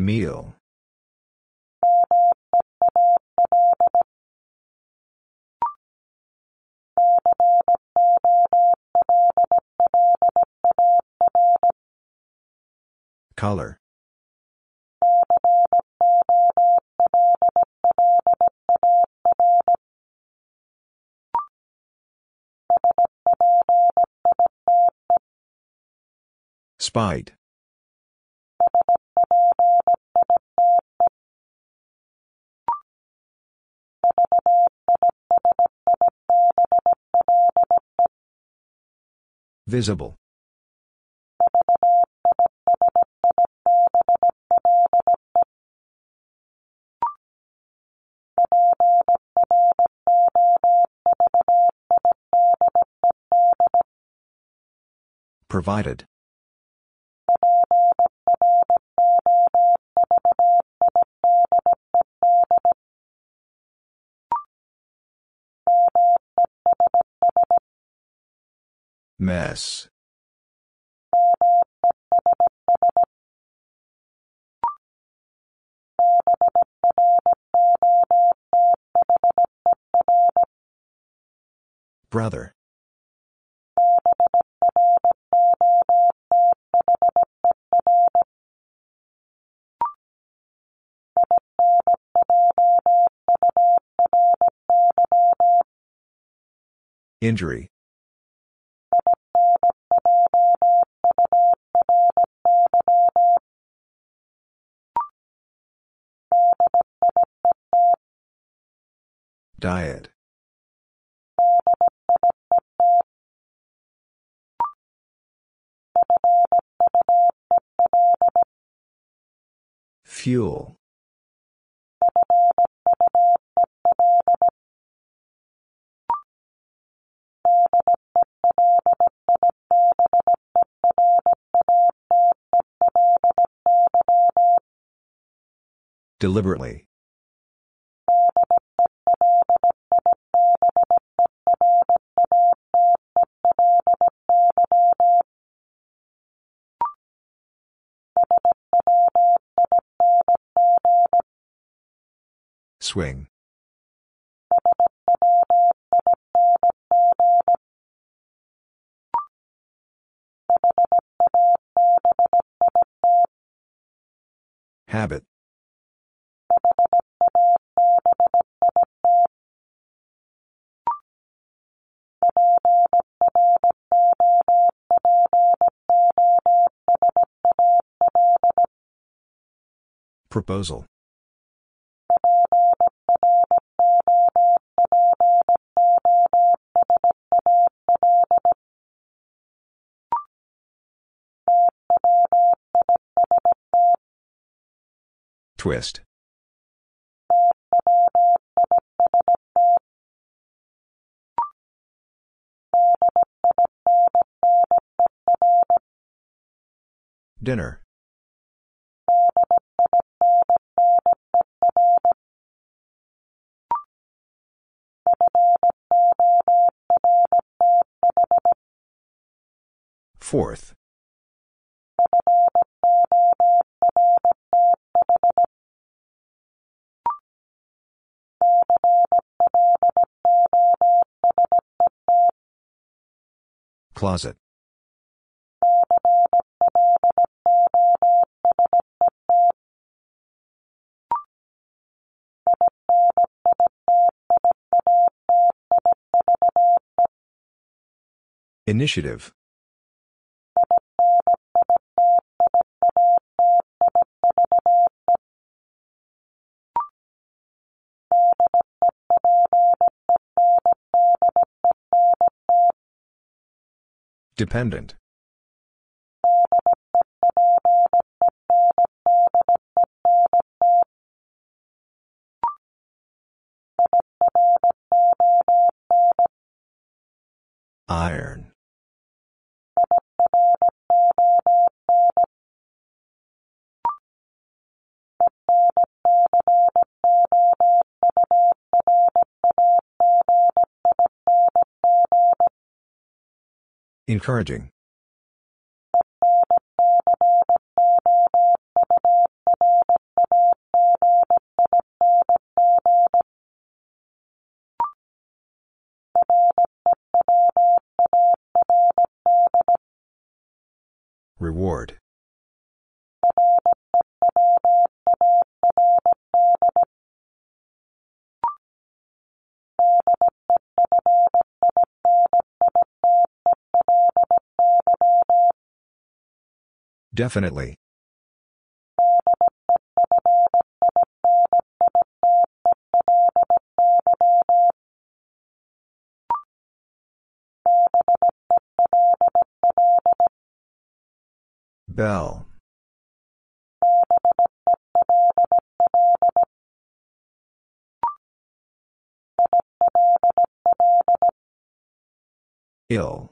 Meal. Color. Spite. Visible. Provided. Mess. Brother. Injury. Diet. Fuel. Deliberately. Swing. Habit. Proposal. Twist. Dinner. Fourth. Closet. Initiative. Dependent. Iron. Encouraging. Definitely. Bell. Ill.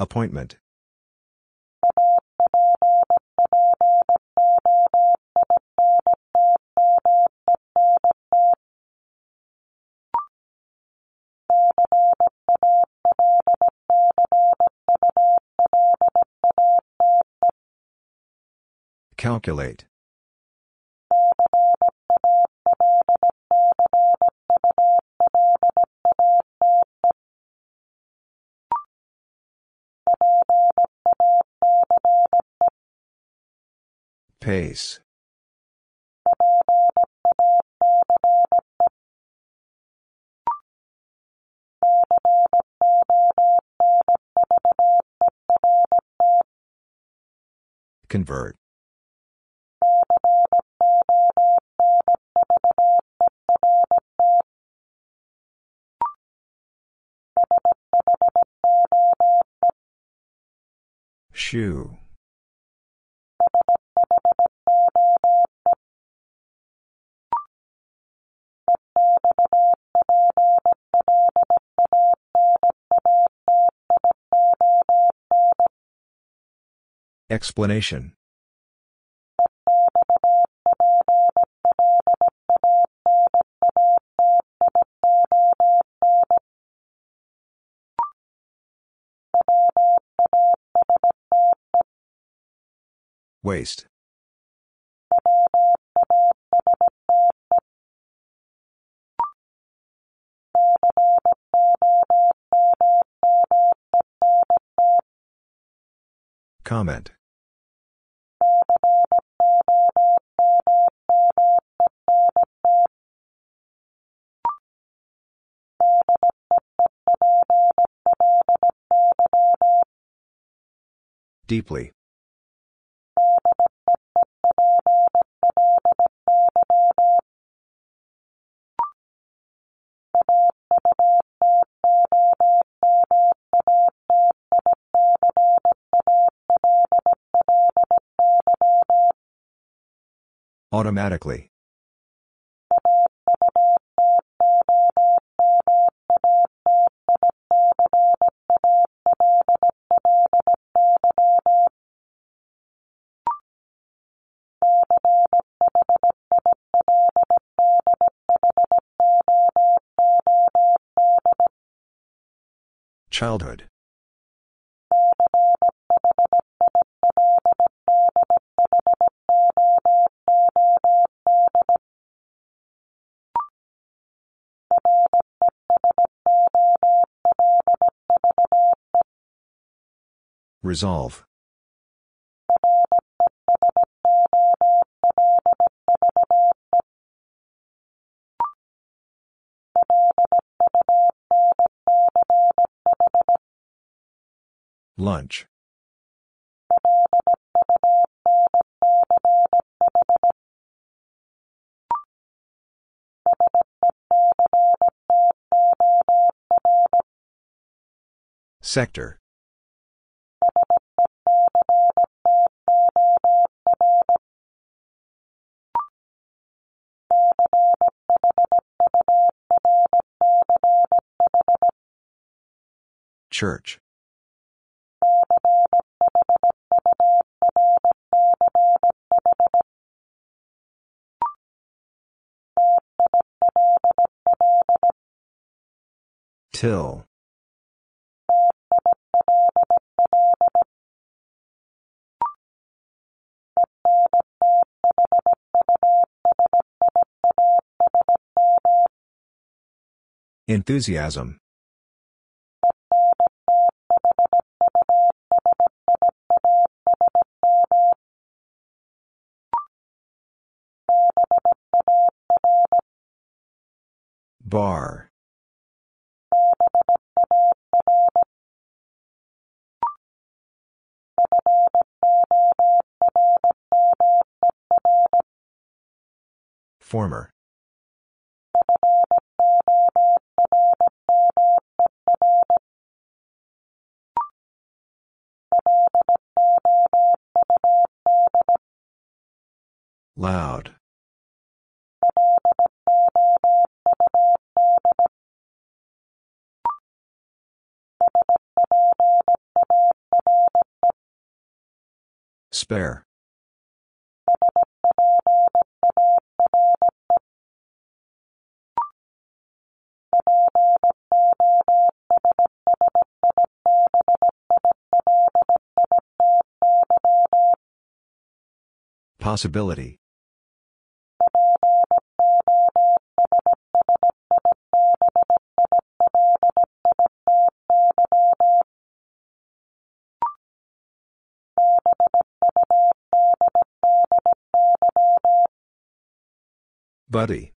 Appointment. Calculate. Pace. Convert. Shoe. Explanation. Waste. Comment. Deeply. Automatically. Childhood. Resolve. Lunch. Sector. Church. Till. Enthusiasm. Bar. Former. Loud. Spare. Possibility. Buddy.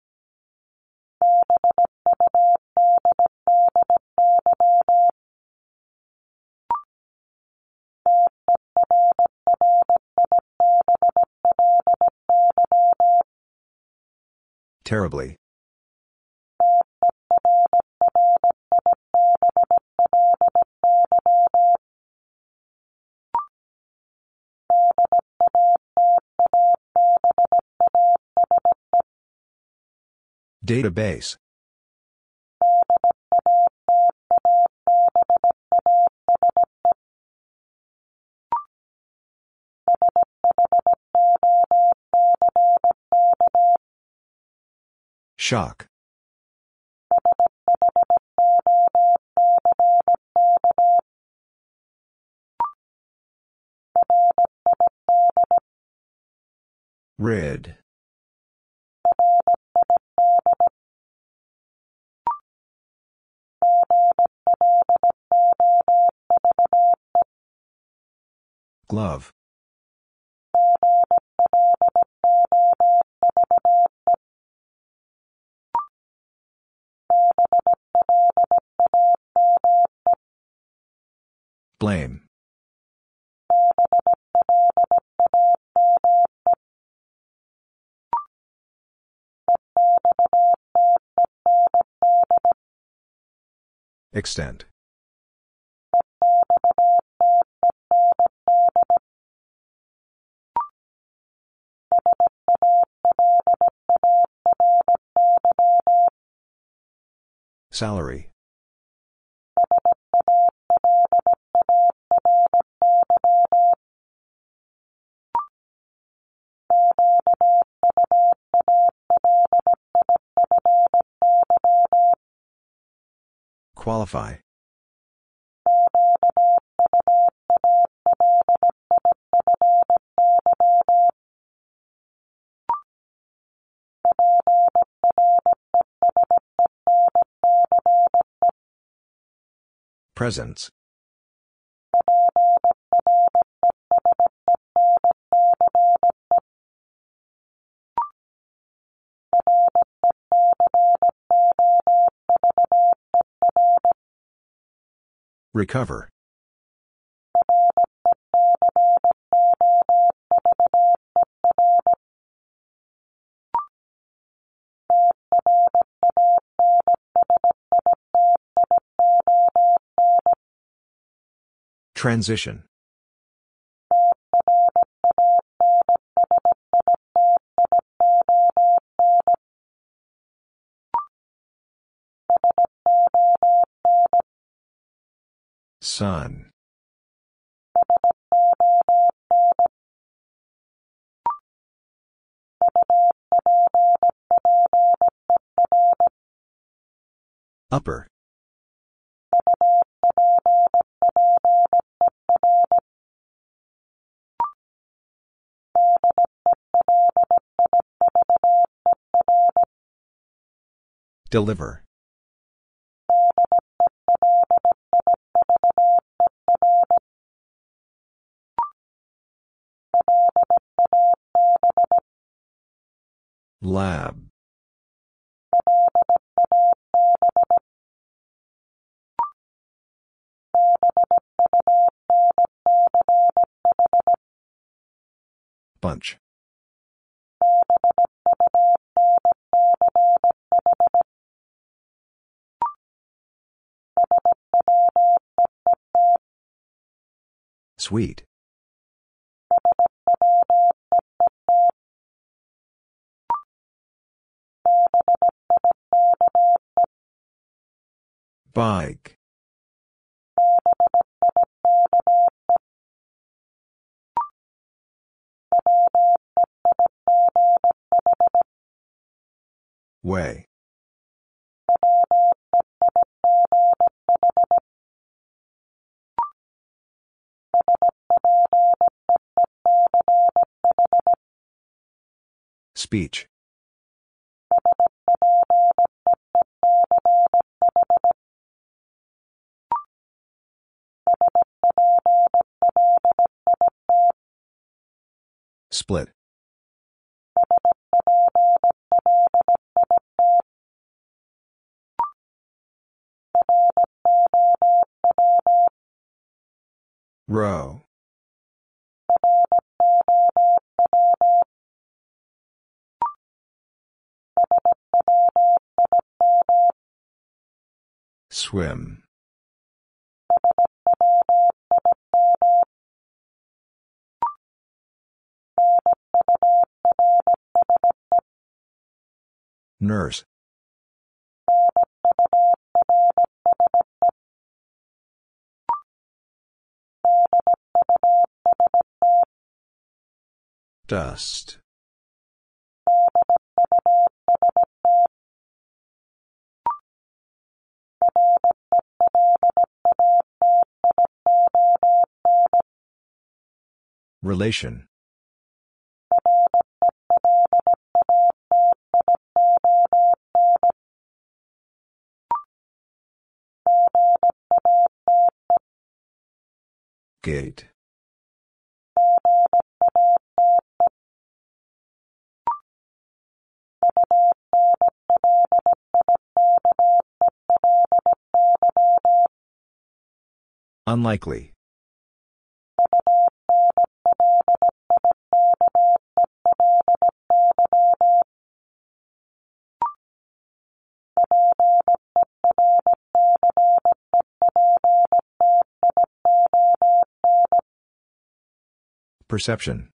Terribly. Database. Shock. Red. Glove. Blame. Extent. Salary. Qualify. Presence. Recover. Transition. Sun. Upper. Deliver. Lab. Bunch. Sweet. Bike. Way. Speech. Split. Row. Swim. Nurse. Dust. Relation. Gate. Unlikely. Perception.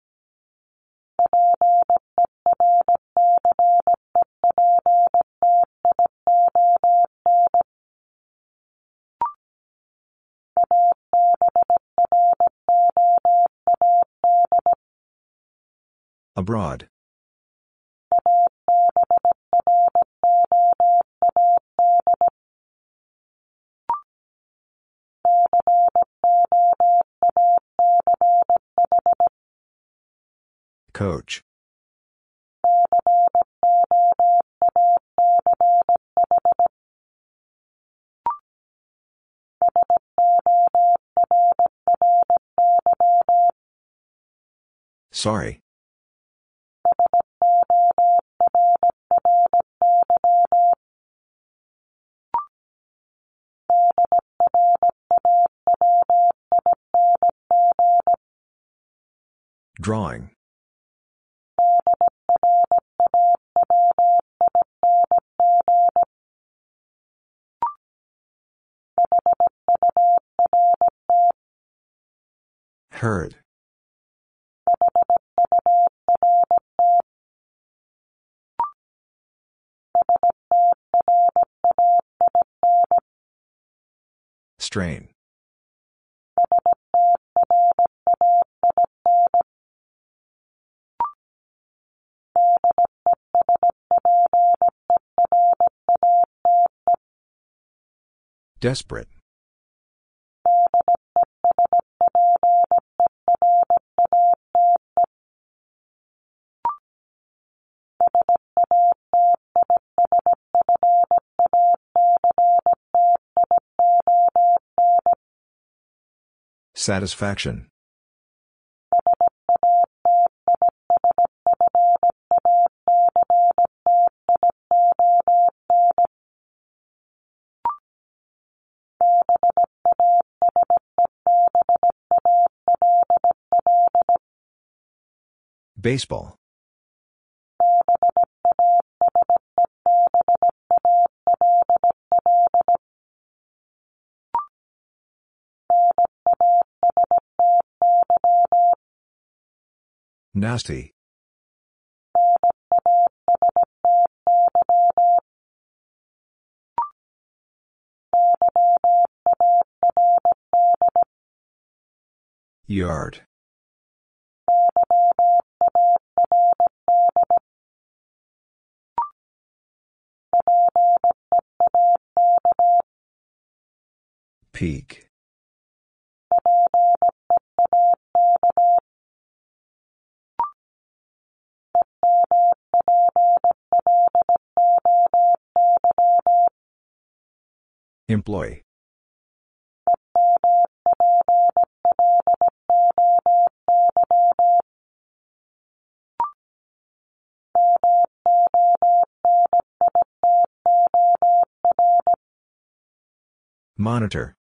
Abroad. Coach. Sorry. Drawing. Heard. Strain. Desperate. Satisfaction. Baseball. Nasty. Yard. Peak. Employee. Monitor.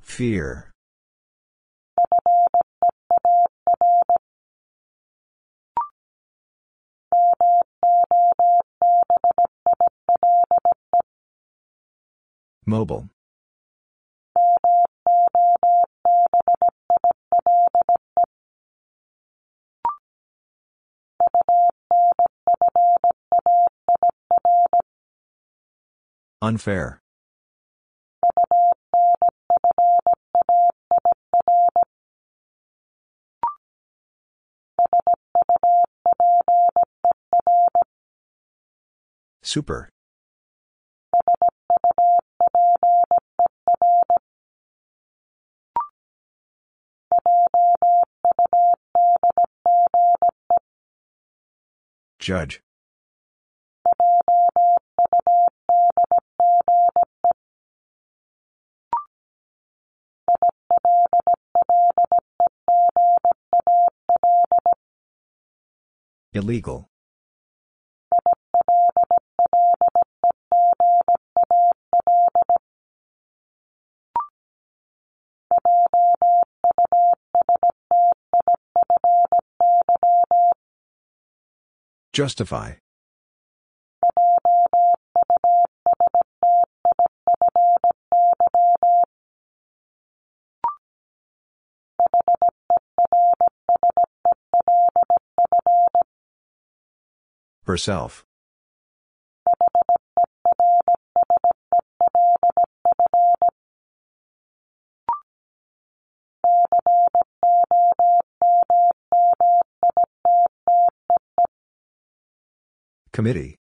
Fear. Mobile. Unfair. Super. Judge. Illegal. Justify. Herself. Committee.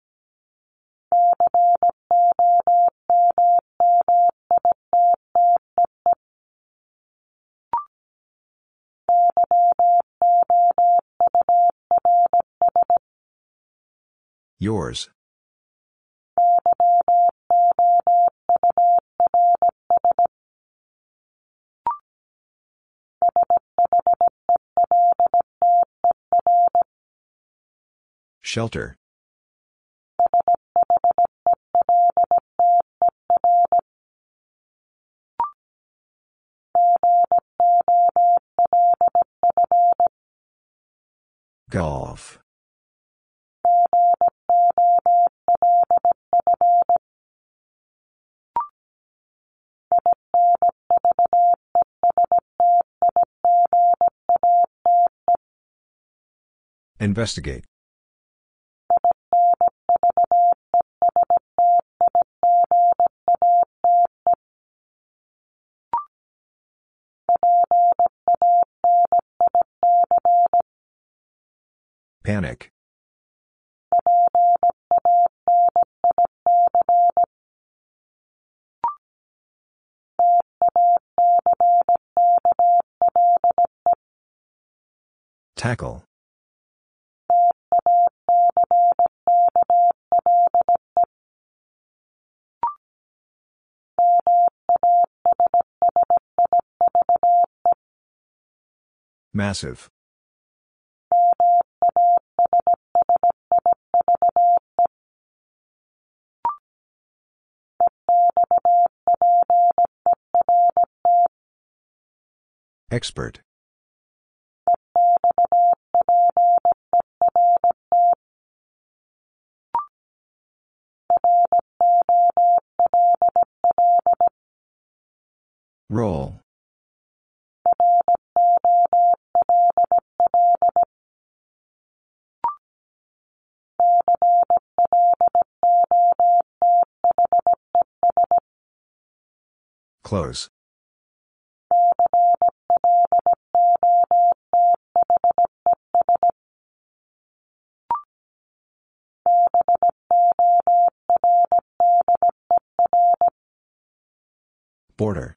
Yours. Shelter. Golf. Investigate. Panic. Tackle. Massive. Expert. Roll. Close. Border.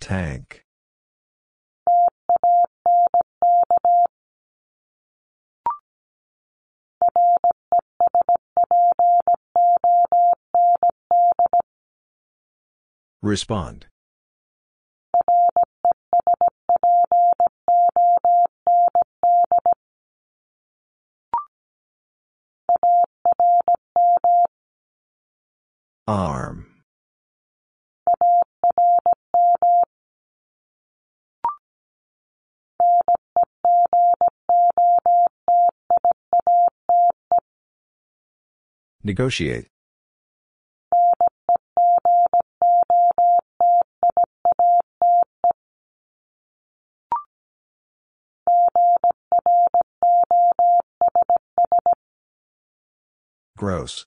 Tank. Respond. Arm. Negotiate. Gross.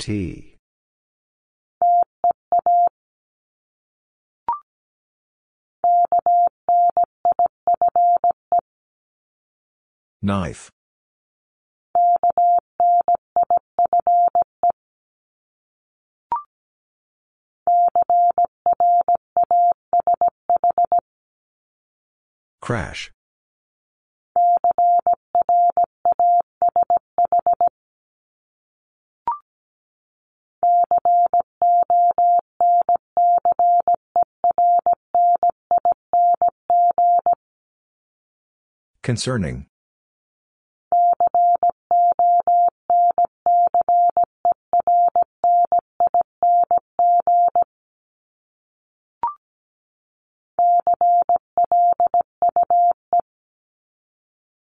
T. Knife. Crash. Concerning.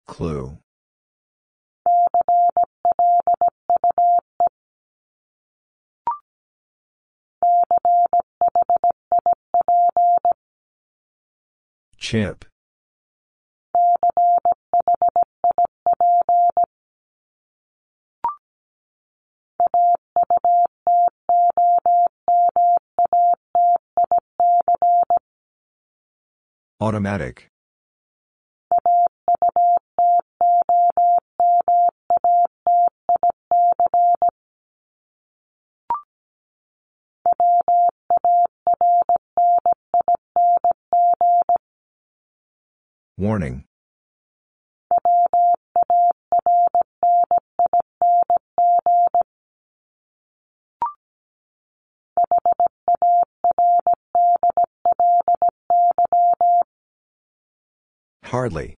Clue. Chip. Automatic. Warning. Hardly.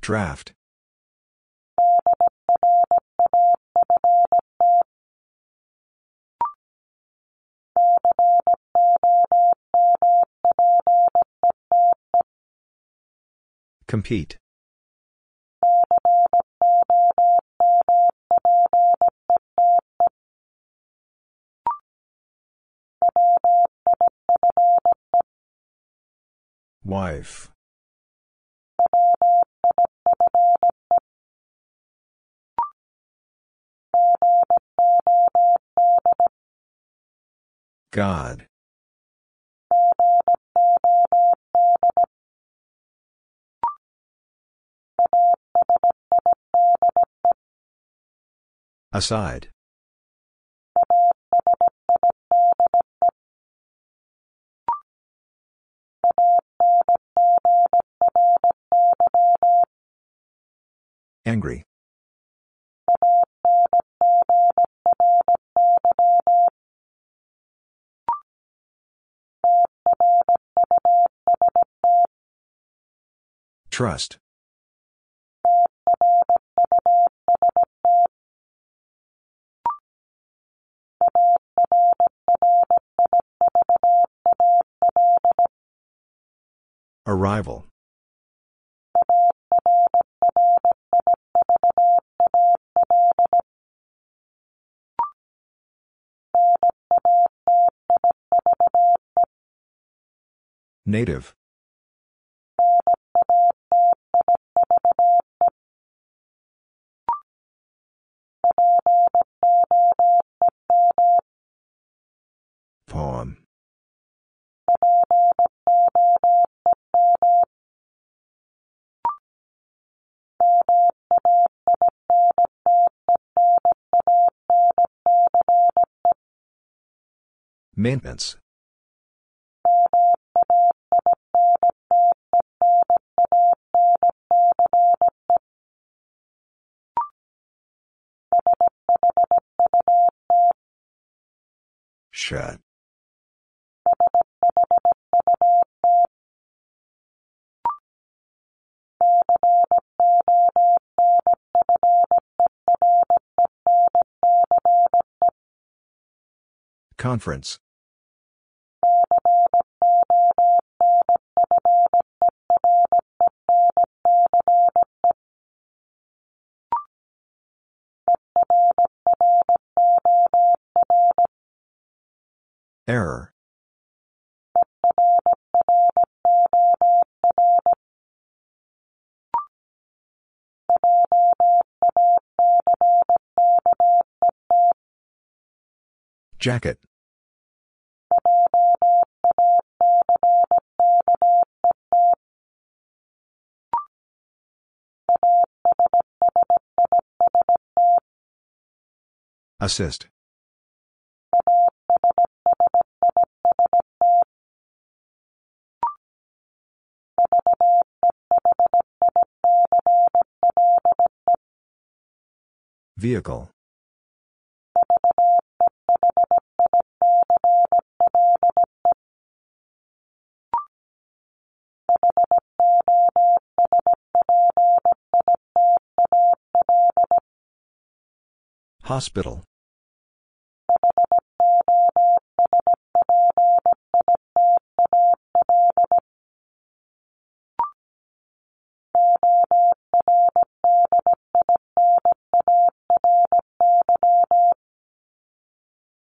Draft. Compete. Wife. God. Aside. Angry. Trust. Arrival. Native. Poem. Maintenance. Shut. Conference. Error. Jacket. Assist. Vehicle. Hospital.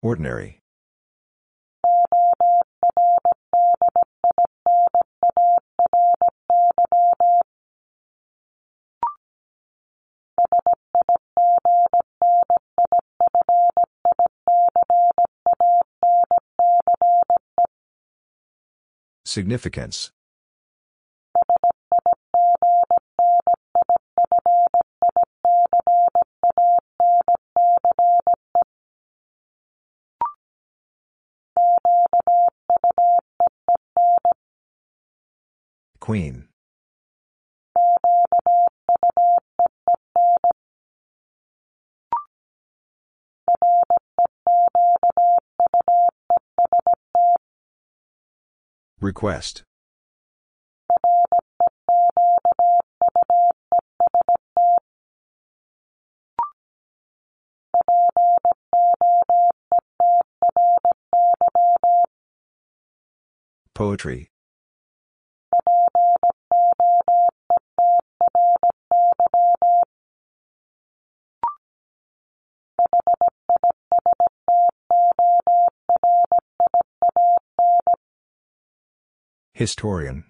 Ordinary. Significance. Queen. Request. Poetry. Historian.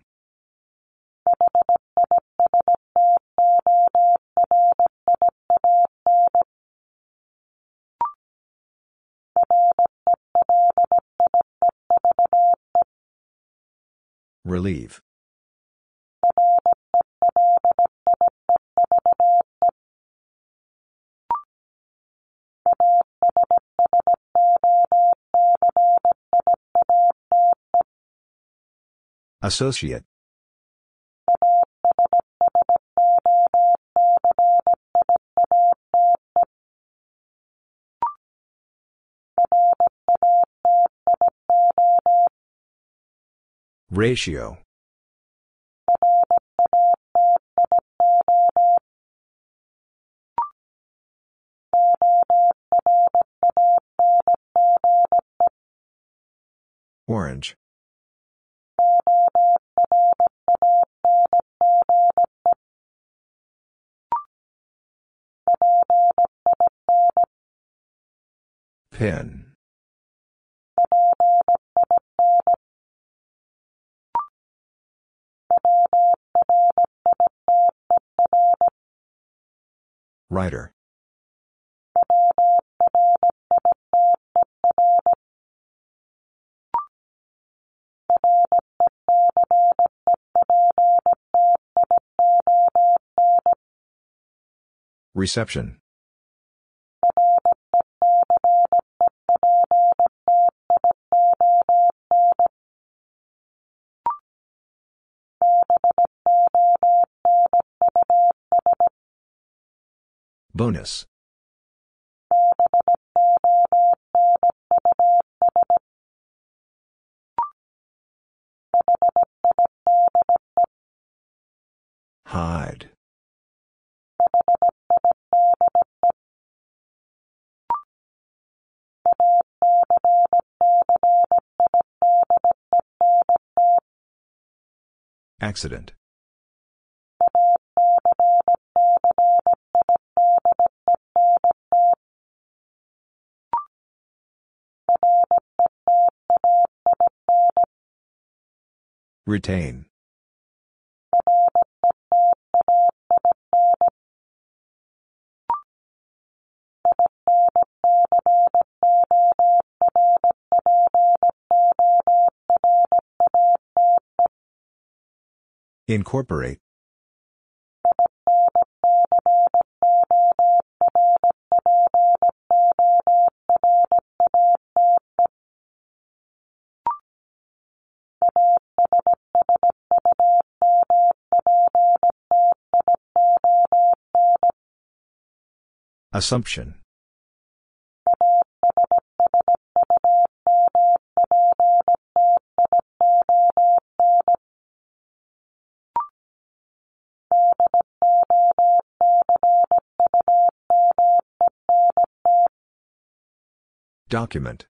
Relieve. Associate. Ratio. Orange. Pin. Writer. Reception. Bonus. Hide. Accident. Retain. Incorporate. Assumption. Document.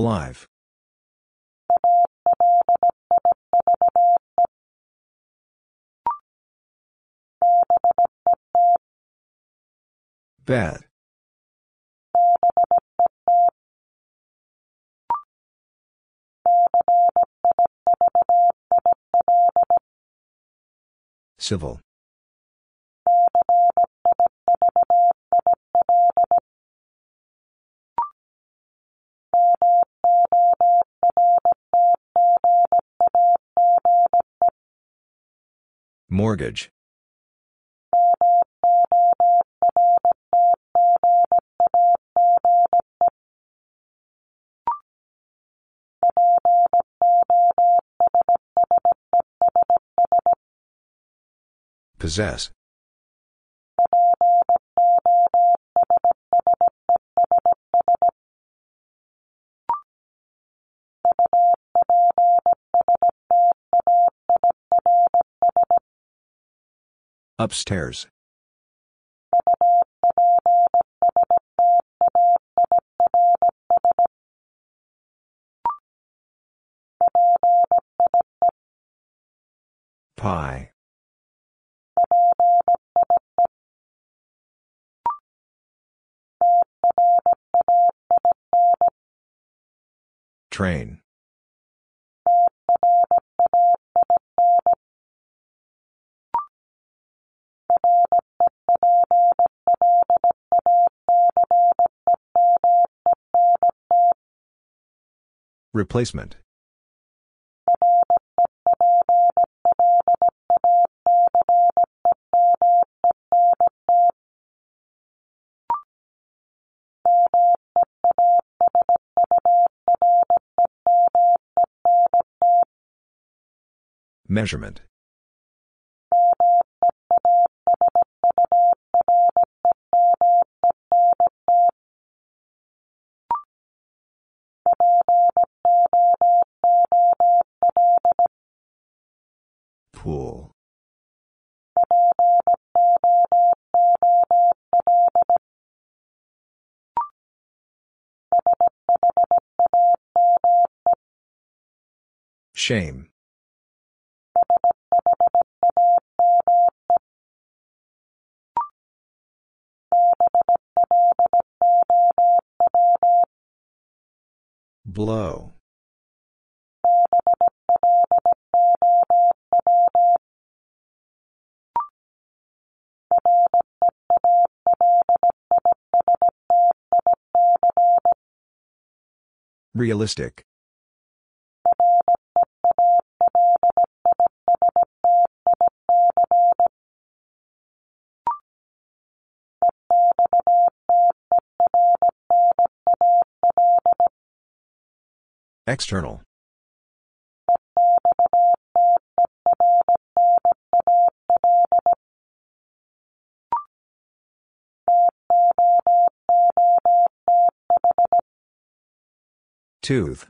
Alive. Bad. Civil. Mortgage. Possess. Upstairs. Pie. Train. Replacement. Measurement. Shame. Blow. Realistic. External. Tooth.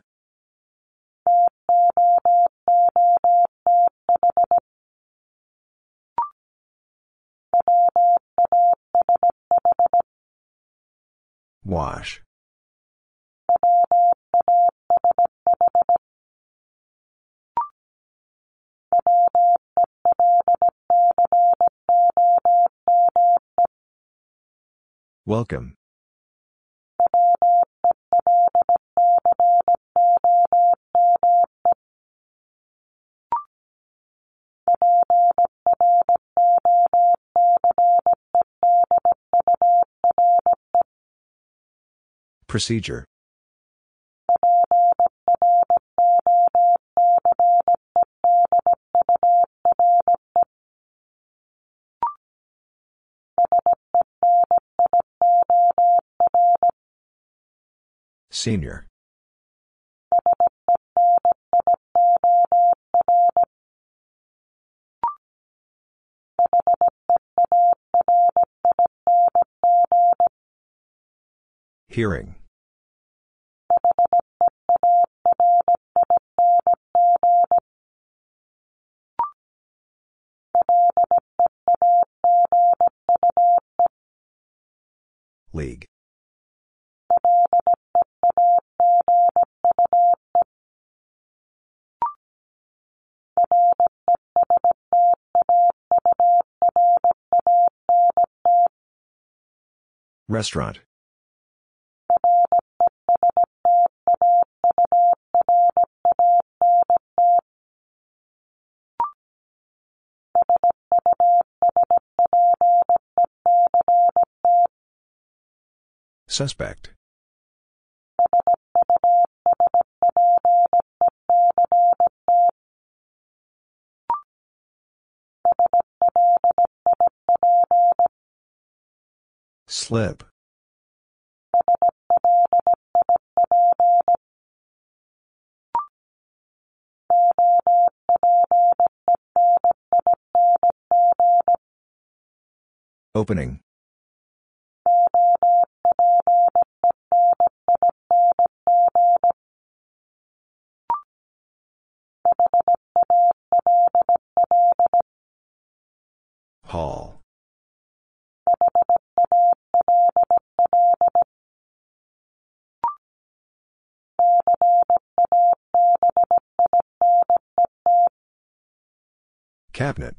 Wash. Welcome. Procedure. Senior. Hearing. League. Restaurant. Suspect. Slip. Opening. Cabinet.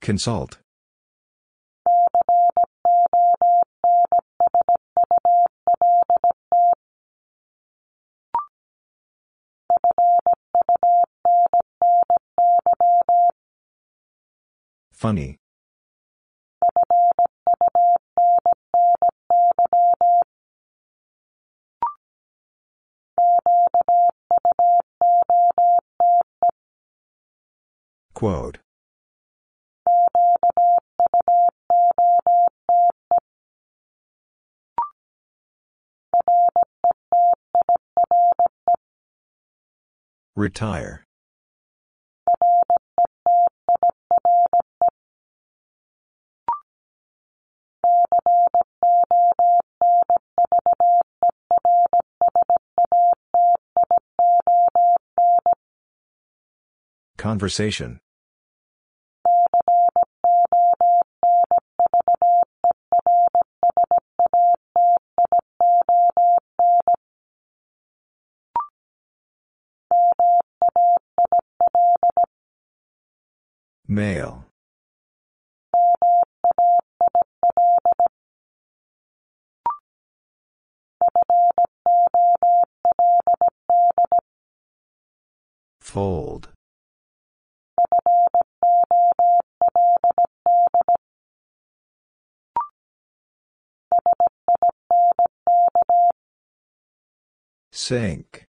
Consult. Funny. Quote. Retire. Conversation. Male. Fold. Sink.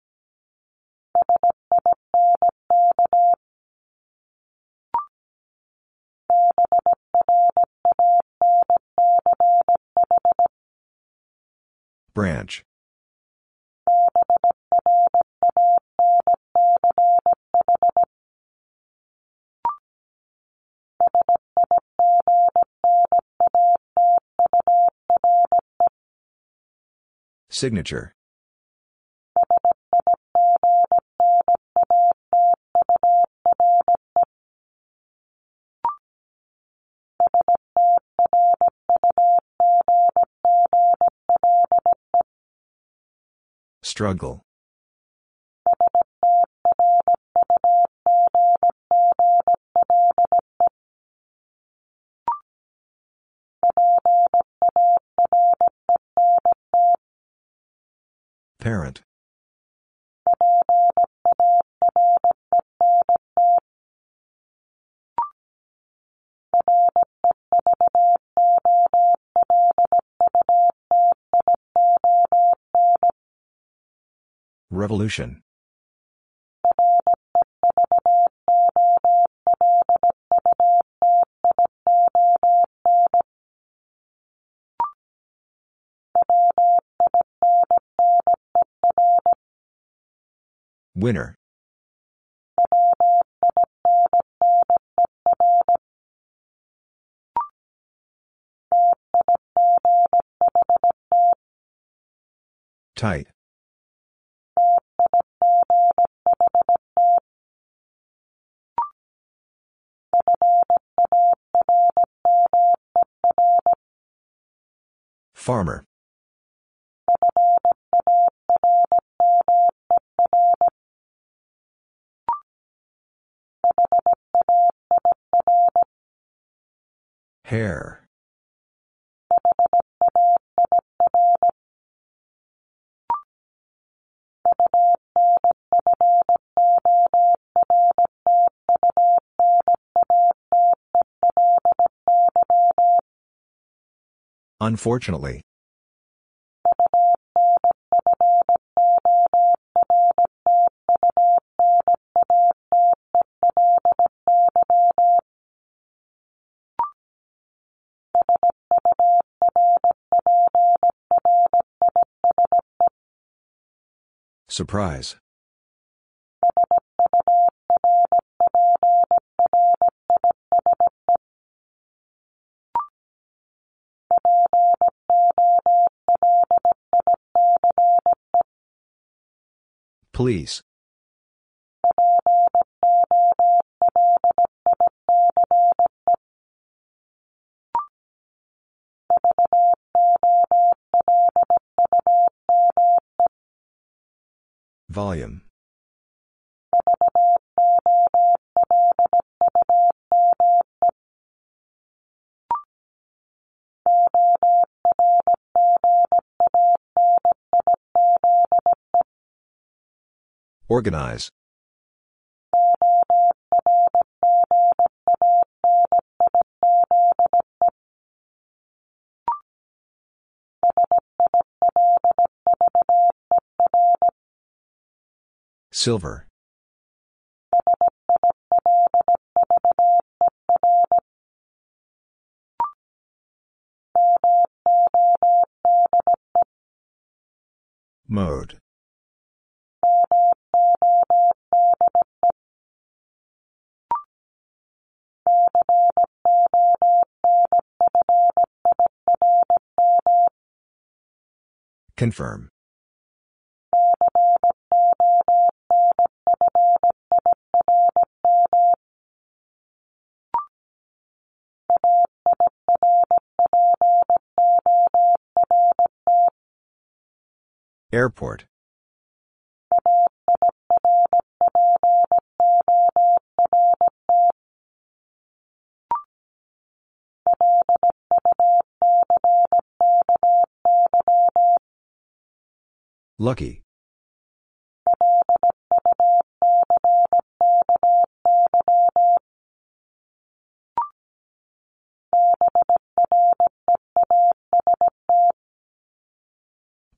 Branch. Signature. Struggle. Parent. Revolution. Winner. Tight. Farmer. Hair. Unfortunately. Surprise. Please. Volume. Organize. Silver. Mode. Confirm. Airport. Lucky.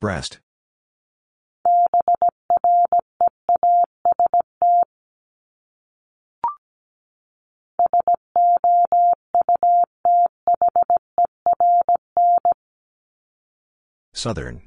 Breast. Southern.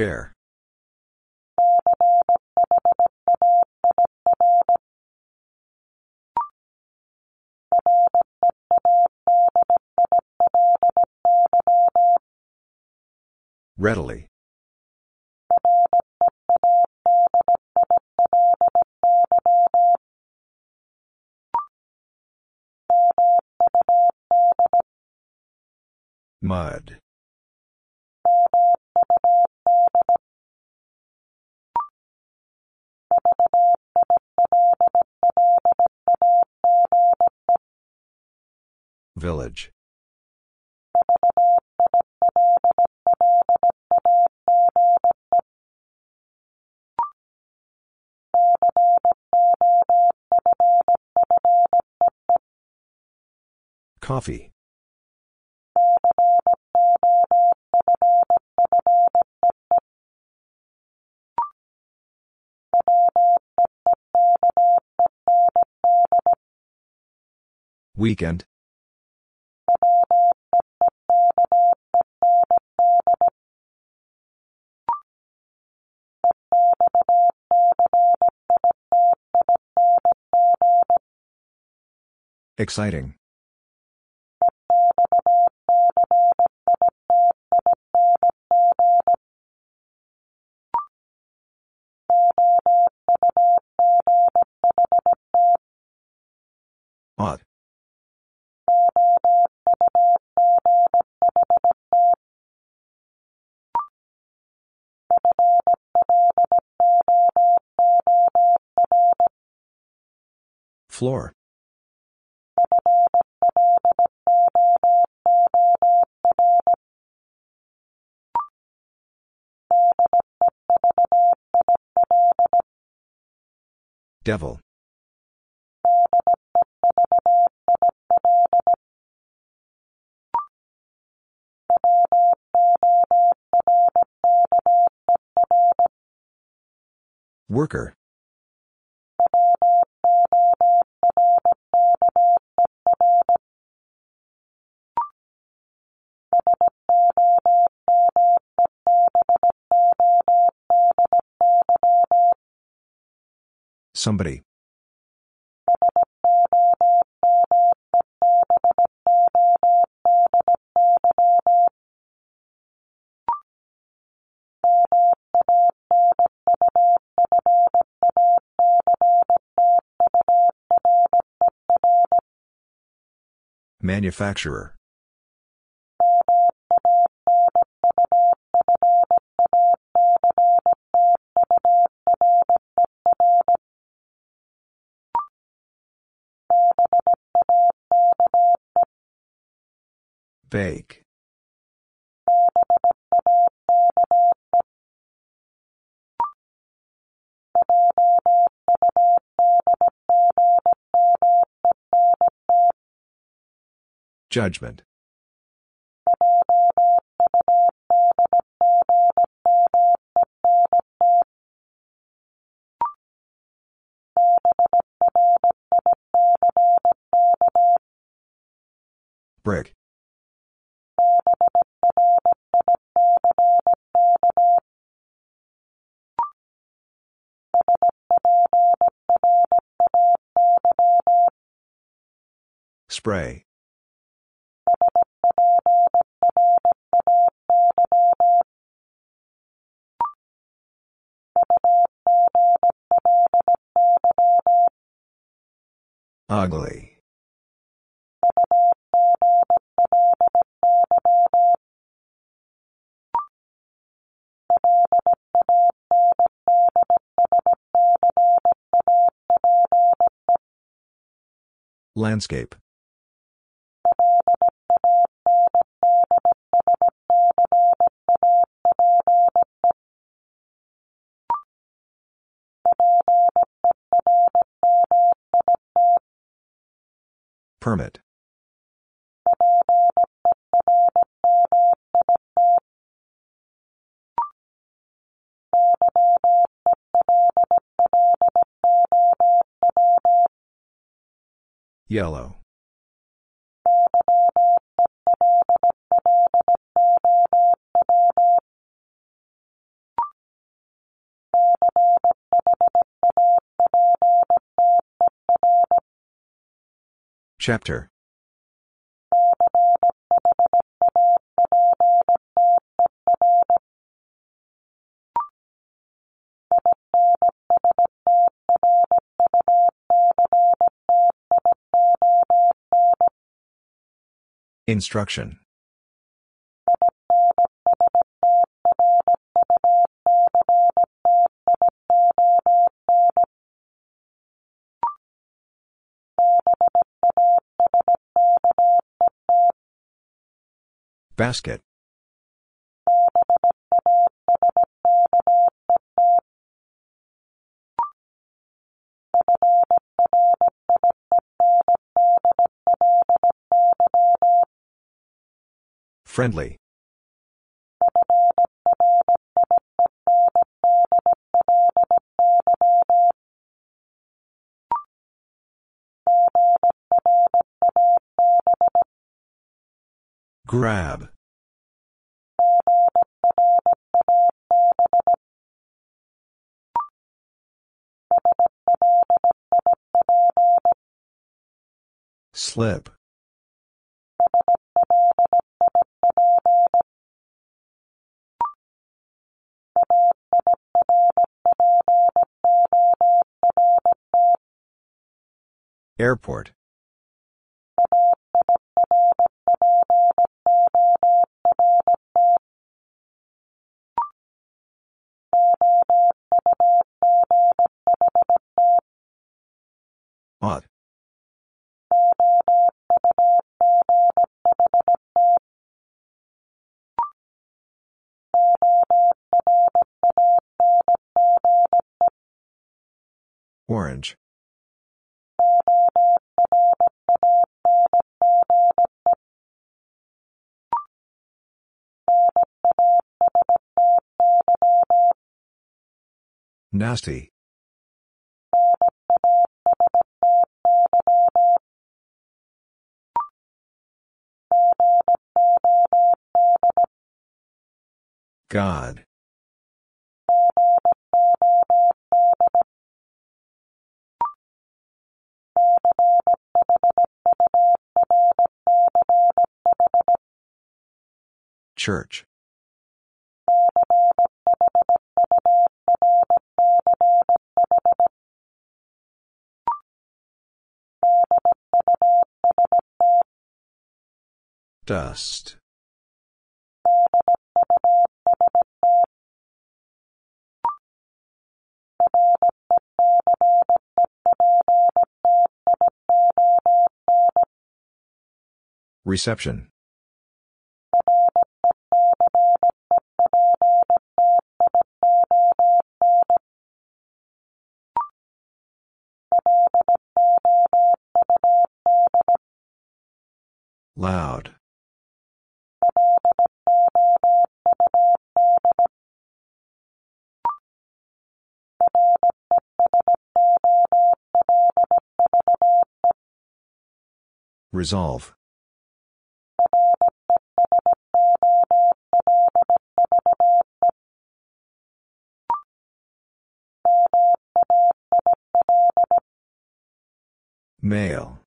Chair. Readily. Mud. Village. Coffee. Weekend. Exciting. Ought. Floor. Devil. Worker. Somebody. Manufacturer. Bake. Judgment. Brick. Spray. Ugly. Landscape. Permit. Yellow. Chapter. Instruction. Basket. Friendly. Grab. Slip. Airport. Orange. Nasty. God. Church. Dust. Reception. Loud. Resolve. Male.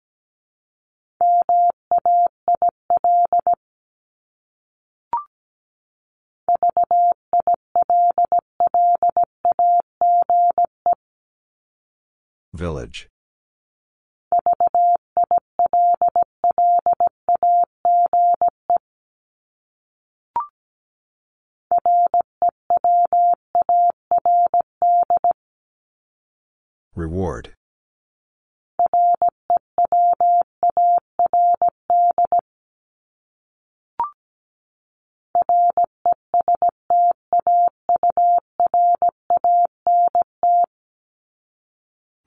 Village. Reward.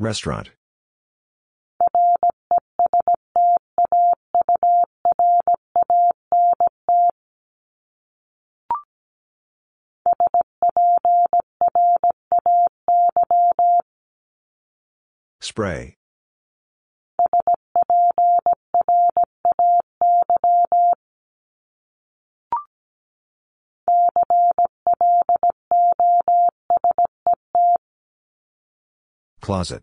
Restaurant. Spray. Closet.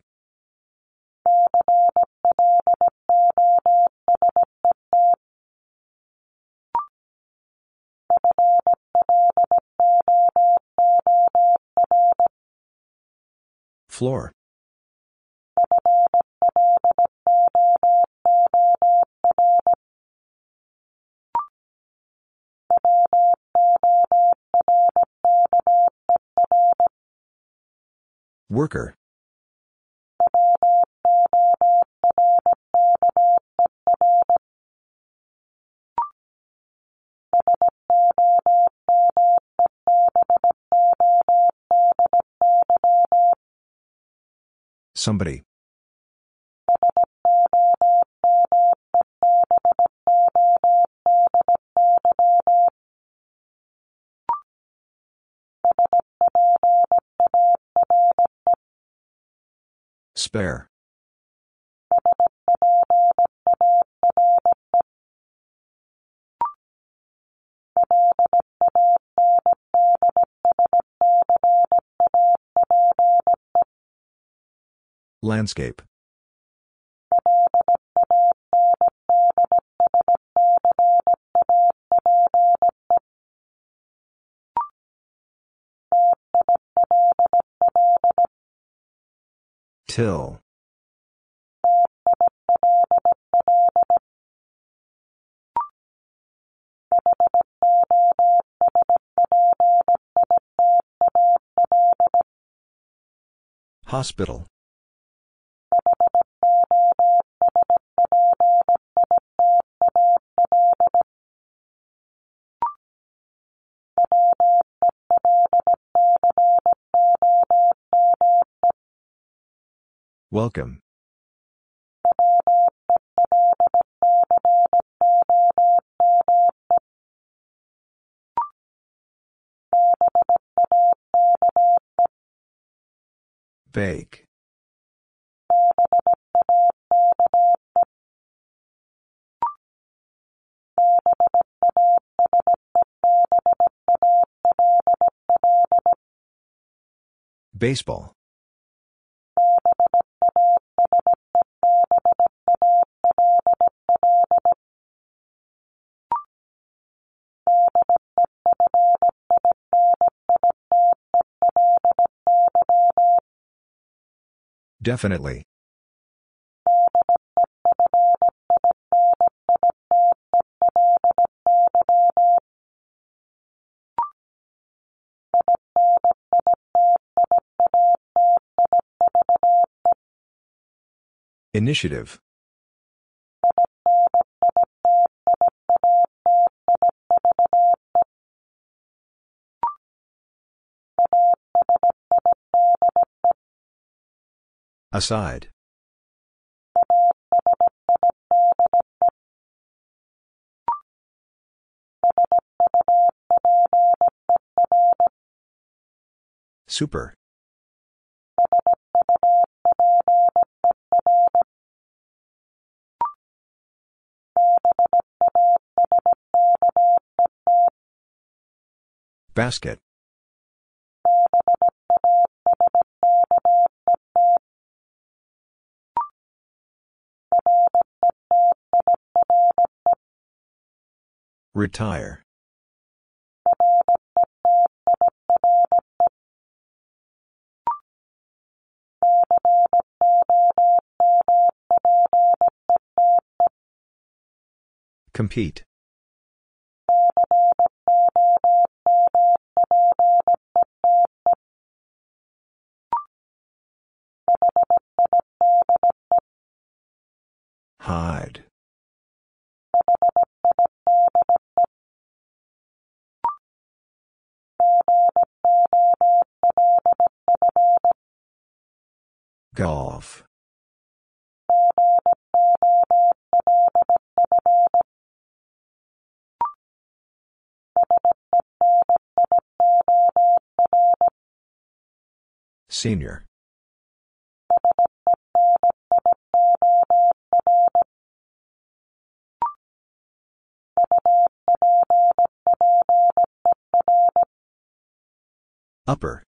Floor. Worker. Somebody. Spare. Landscape. Till. Hospital. Welcome. Bake. Baseball. Definitely. Initiative. Aside. Super. Basket. Retire Compete. Hide. Golf. Senior. Upper.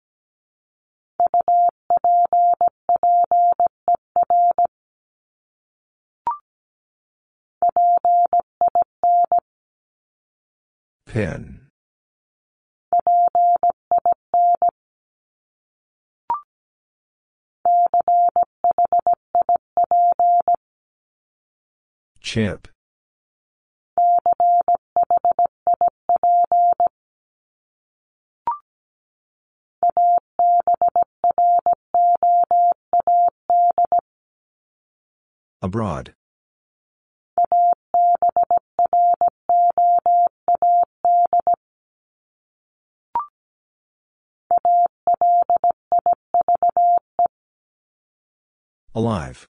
Pin. Chip. Abroad. Alive.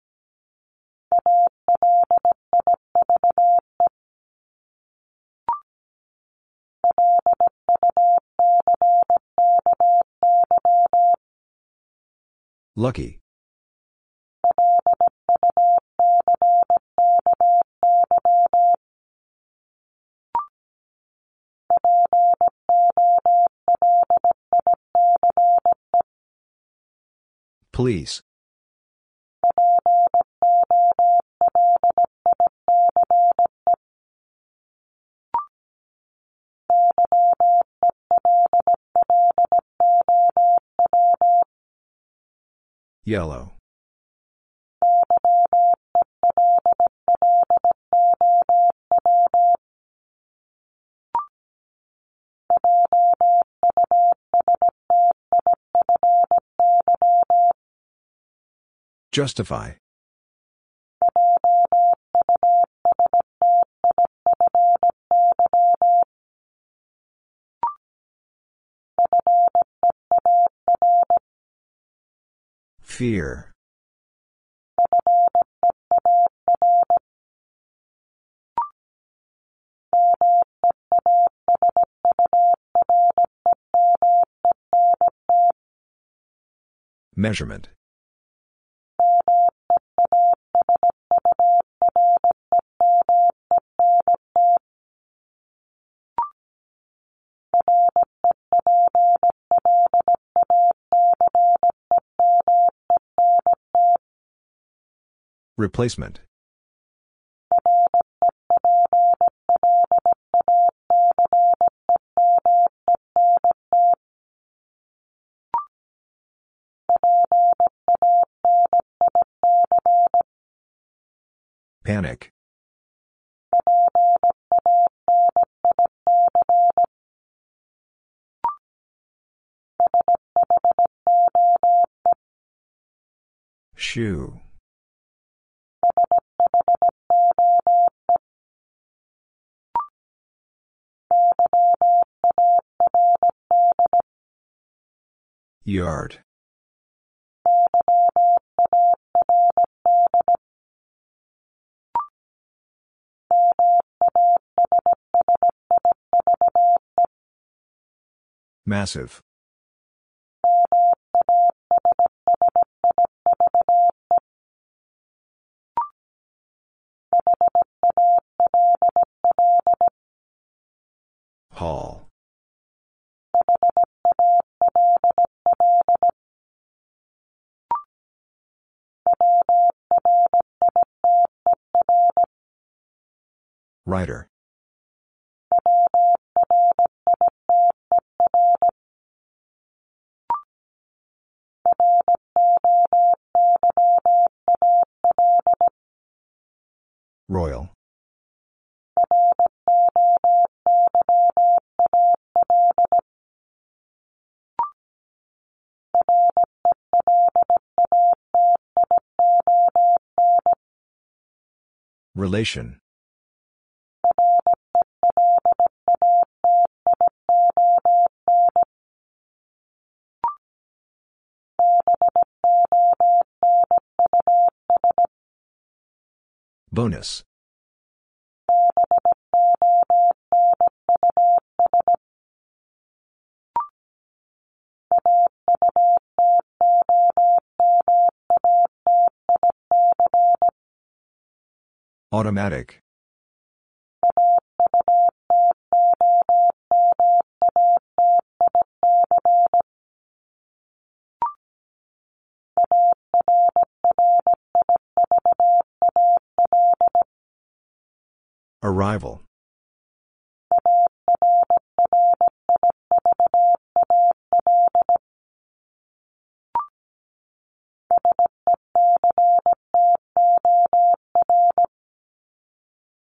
Lucky. Police. Yellow. Justify. Fear. Measurement. Replacement. Panic. Shoe. Yard. Massive. writer. Royal. Relation. Bonus. Automatic. Arrival.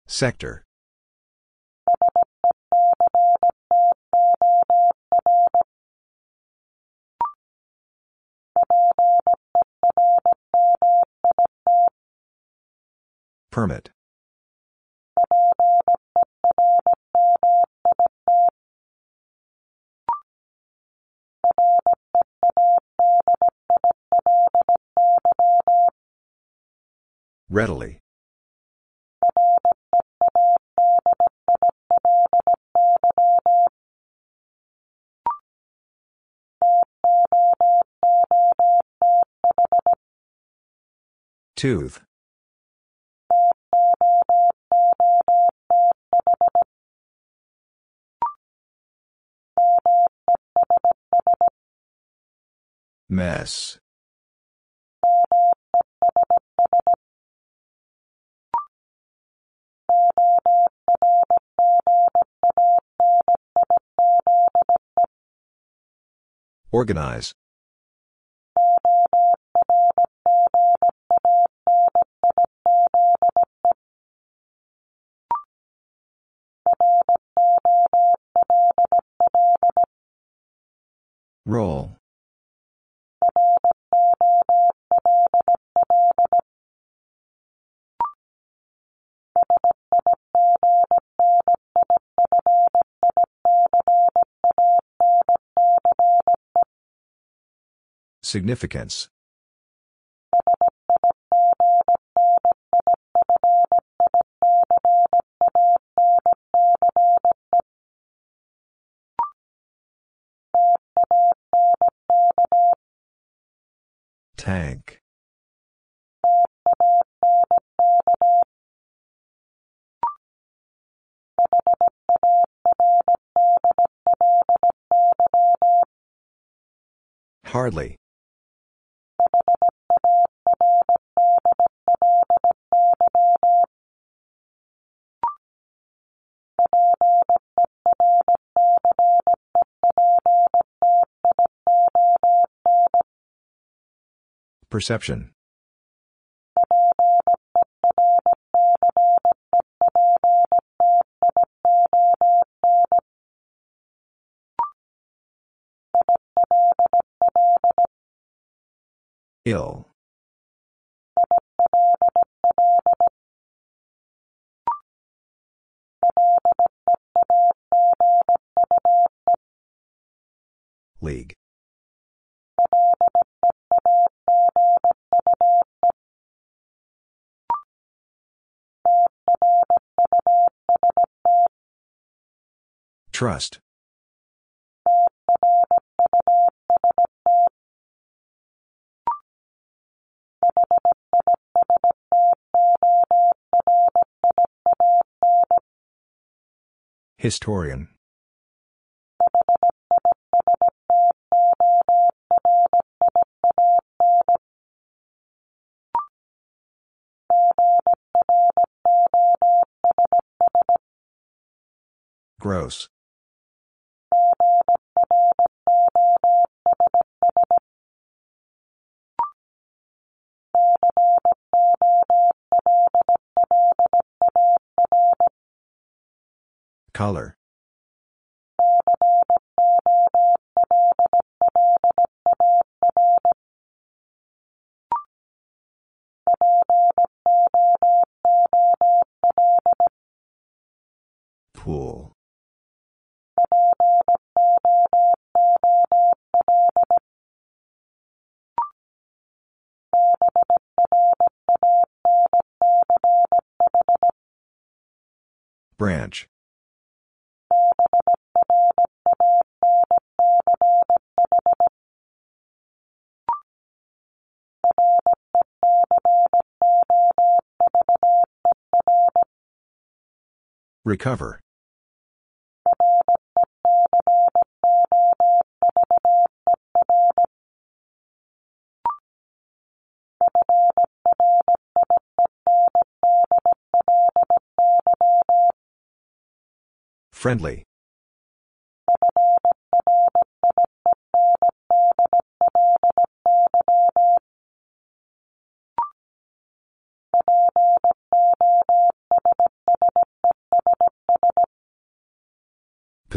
Sector. Permit. Readily. Tooth. Mess. Organize. Roll. Significance. Tank. Hardly. Perception. Ill. League. Trust. Historian. Gross. Color. Recover. Friendly.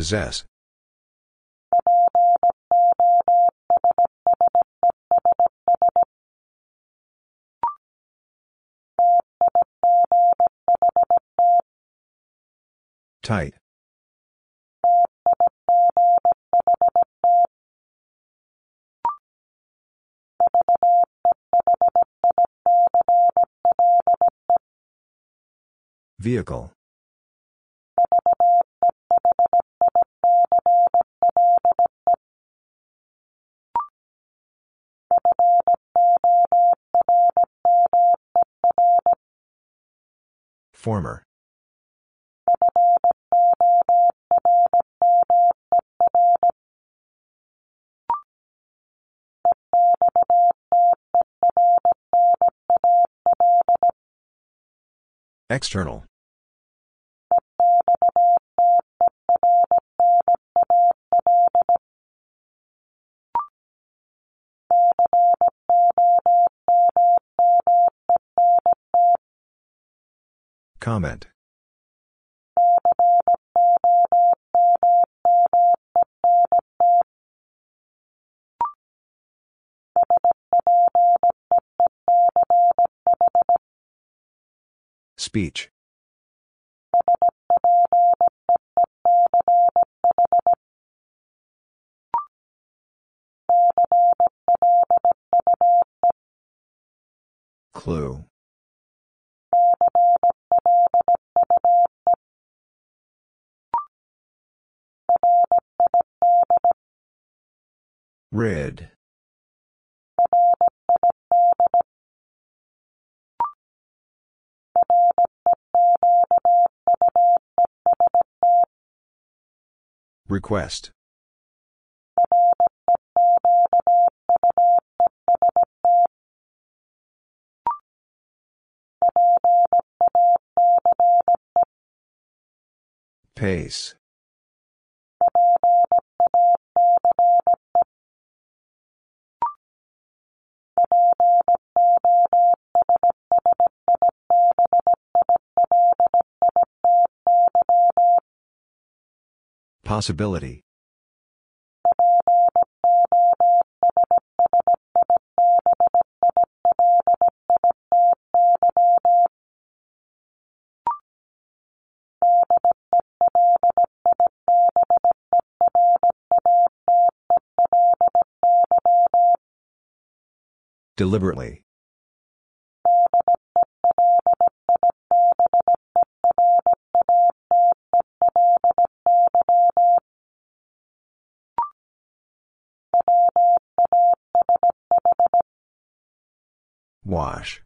Possess. Tight. Vehicle. Former. External. Comment. Speech. Clue. Red. Request. Pace. Possibility. Deliberately. Wash.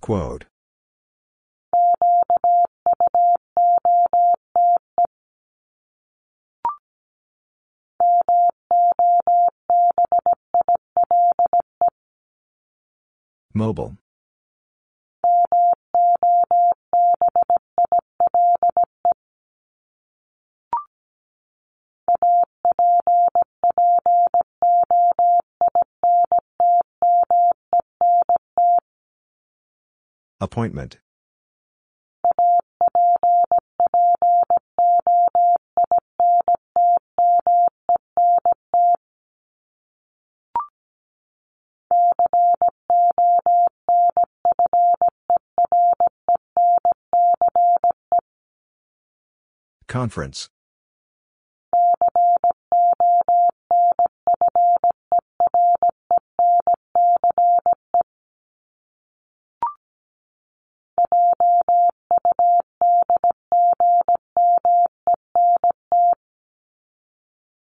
Quote. Mobile. Appointment. Conference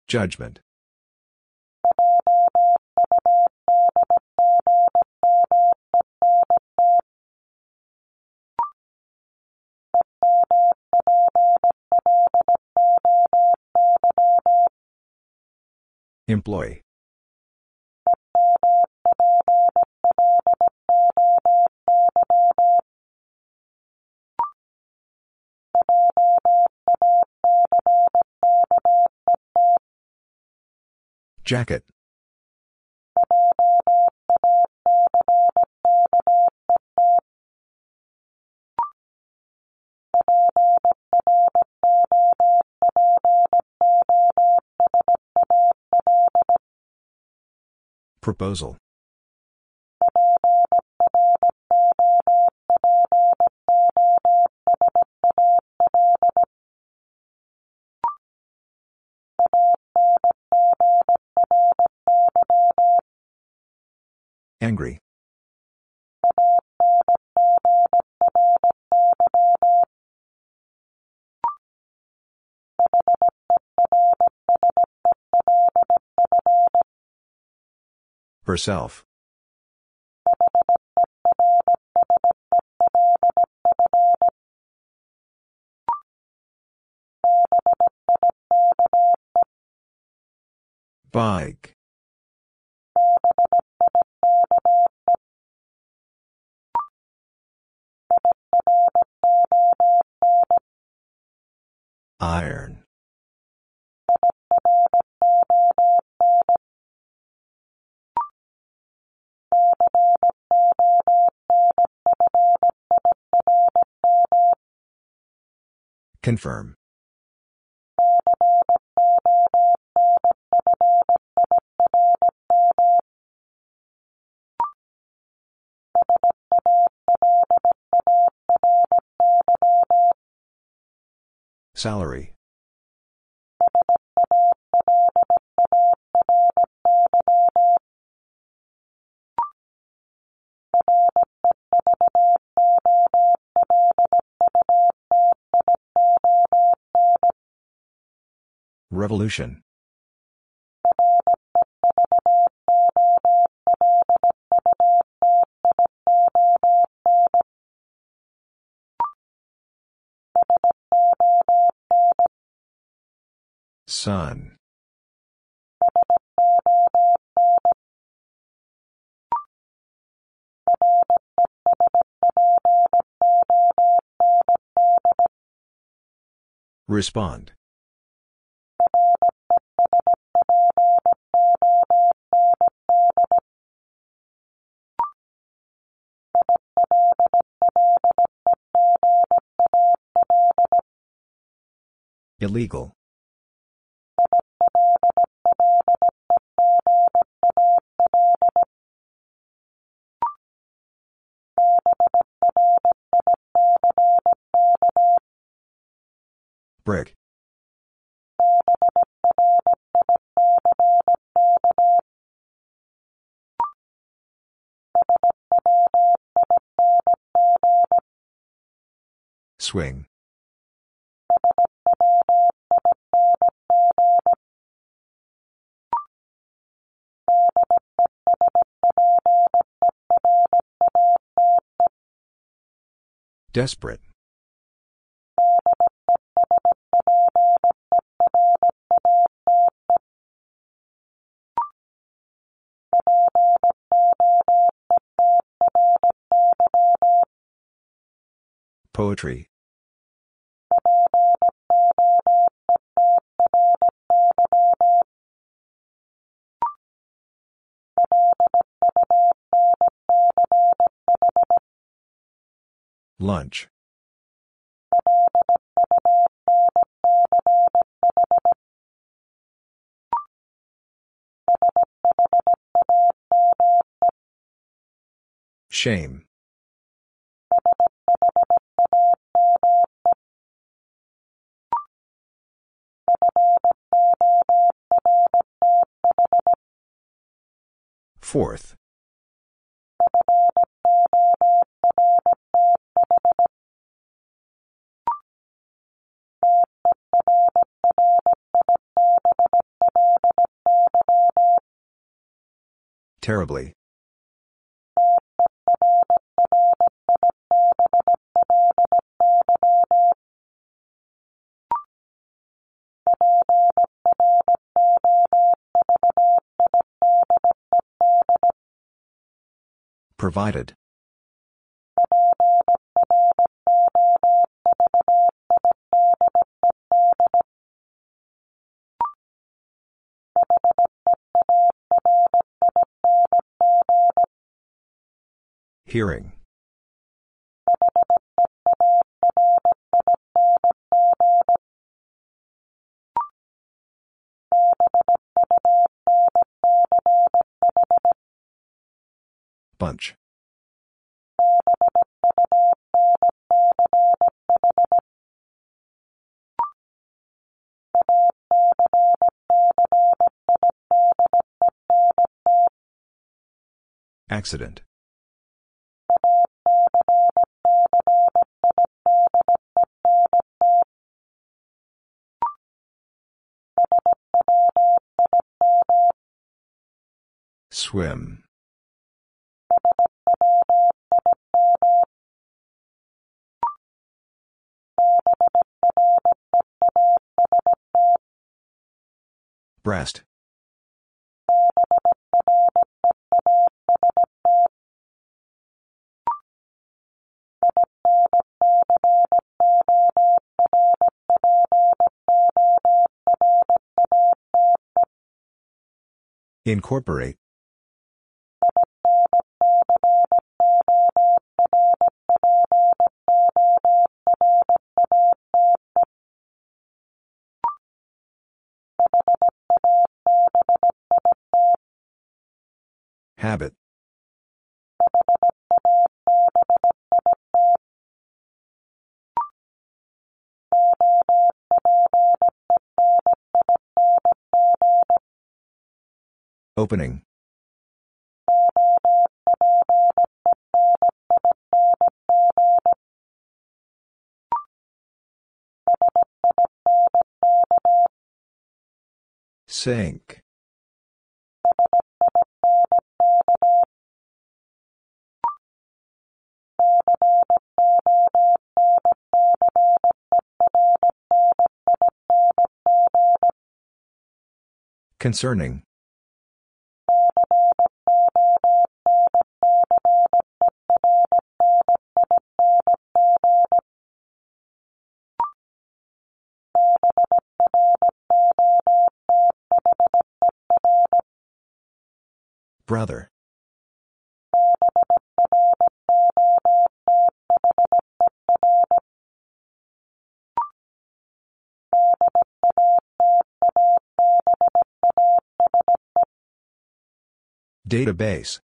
Judgment. Employee. Jacket. Proposal. Herself. Bike. Iron. Confirm. Salary. Revolution. Sun. Respond. Illegal. Brick. Swing. Desperate. Poetry. Lunch. Shame. Fourth. Terribly. Provided. Hearing. Bunch. Accident. Swim. Breast. Incorporate. Habit. Opening. Sink. Concerning. Brother. Database.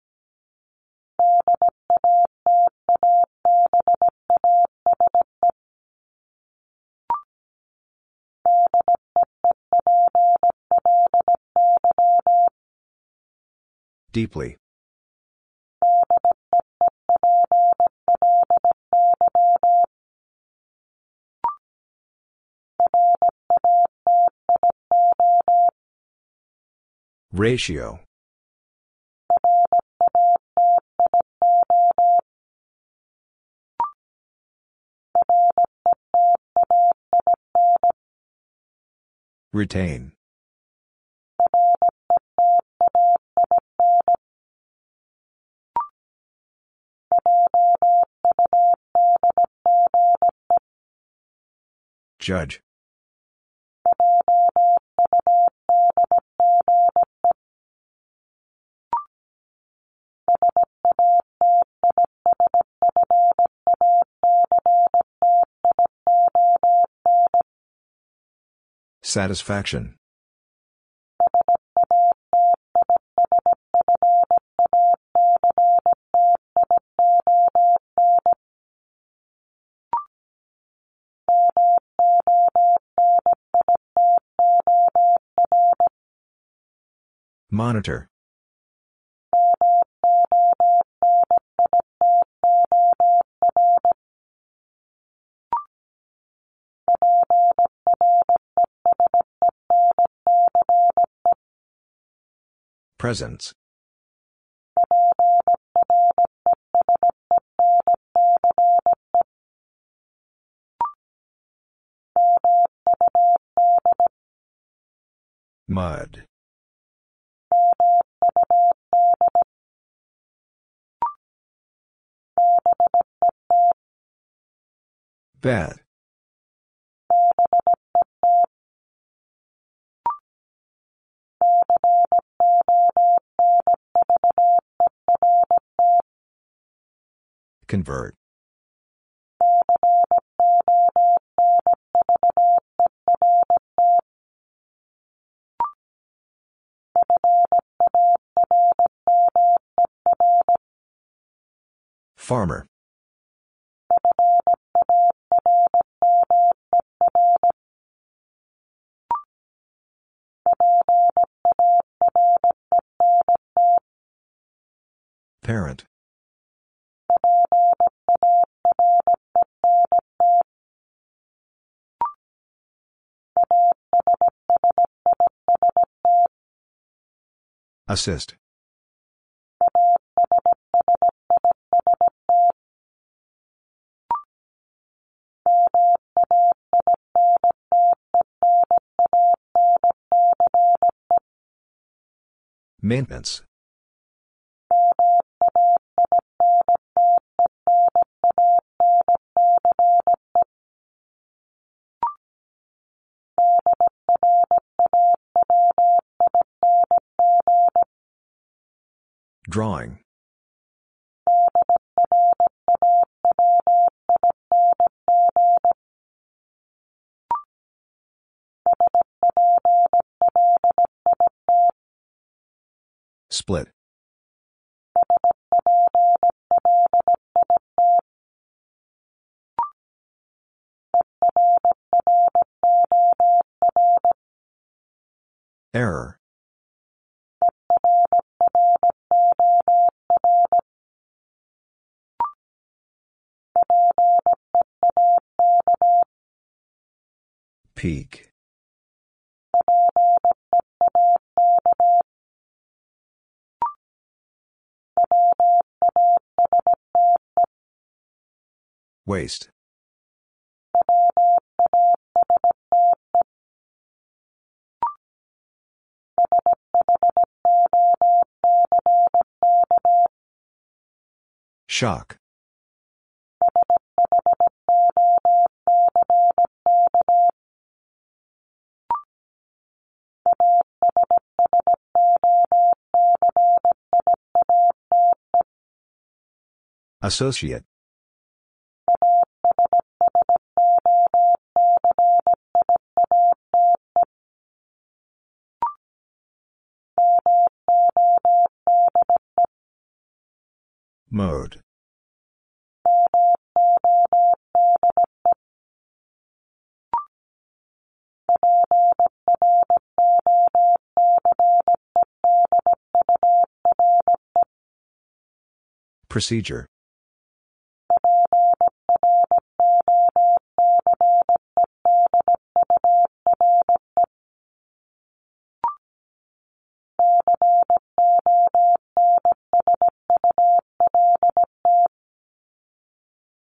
Deeply. Ratio. Retain. Judge. Satisfaction. Monitor. Presence. Mud. Bet. Convert. Farmer. Parent. Assist. Maintenance. Drawing. Split. Error. Peak. Waste. Shock. Associate. Mode. Procedure.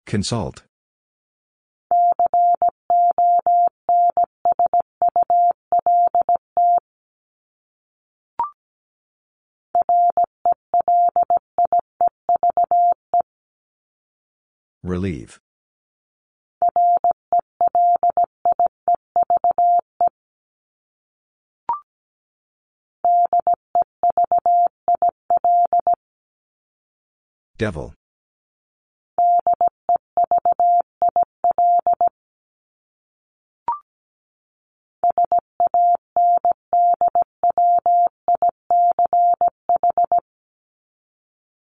Consult. Relieve. Devil.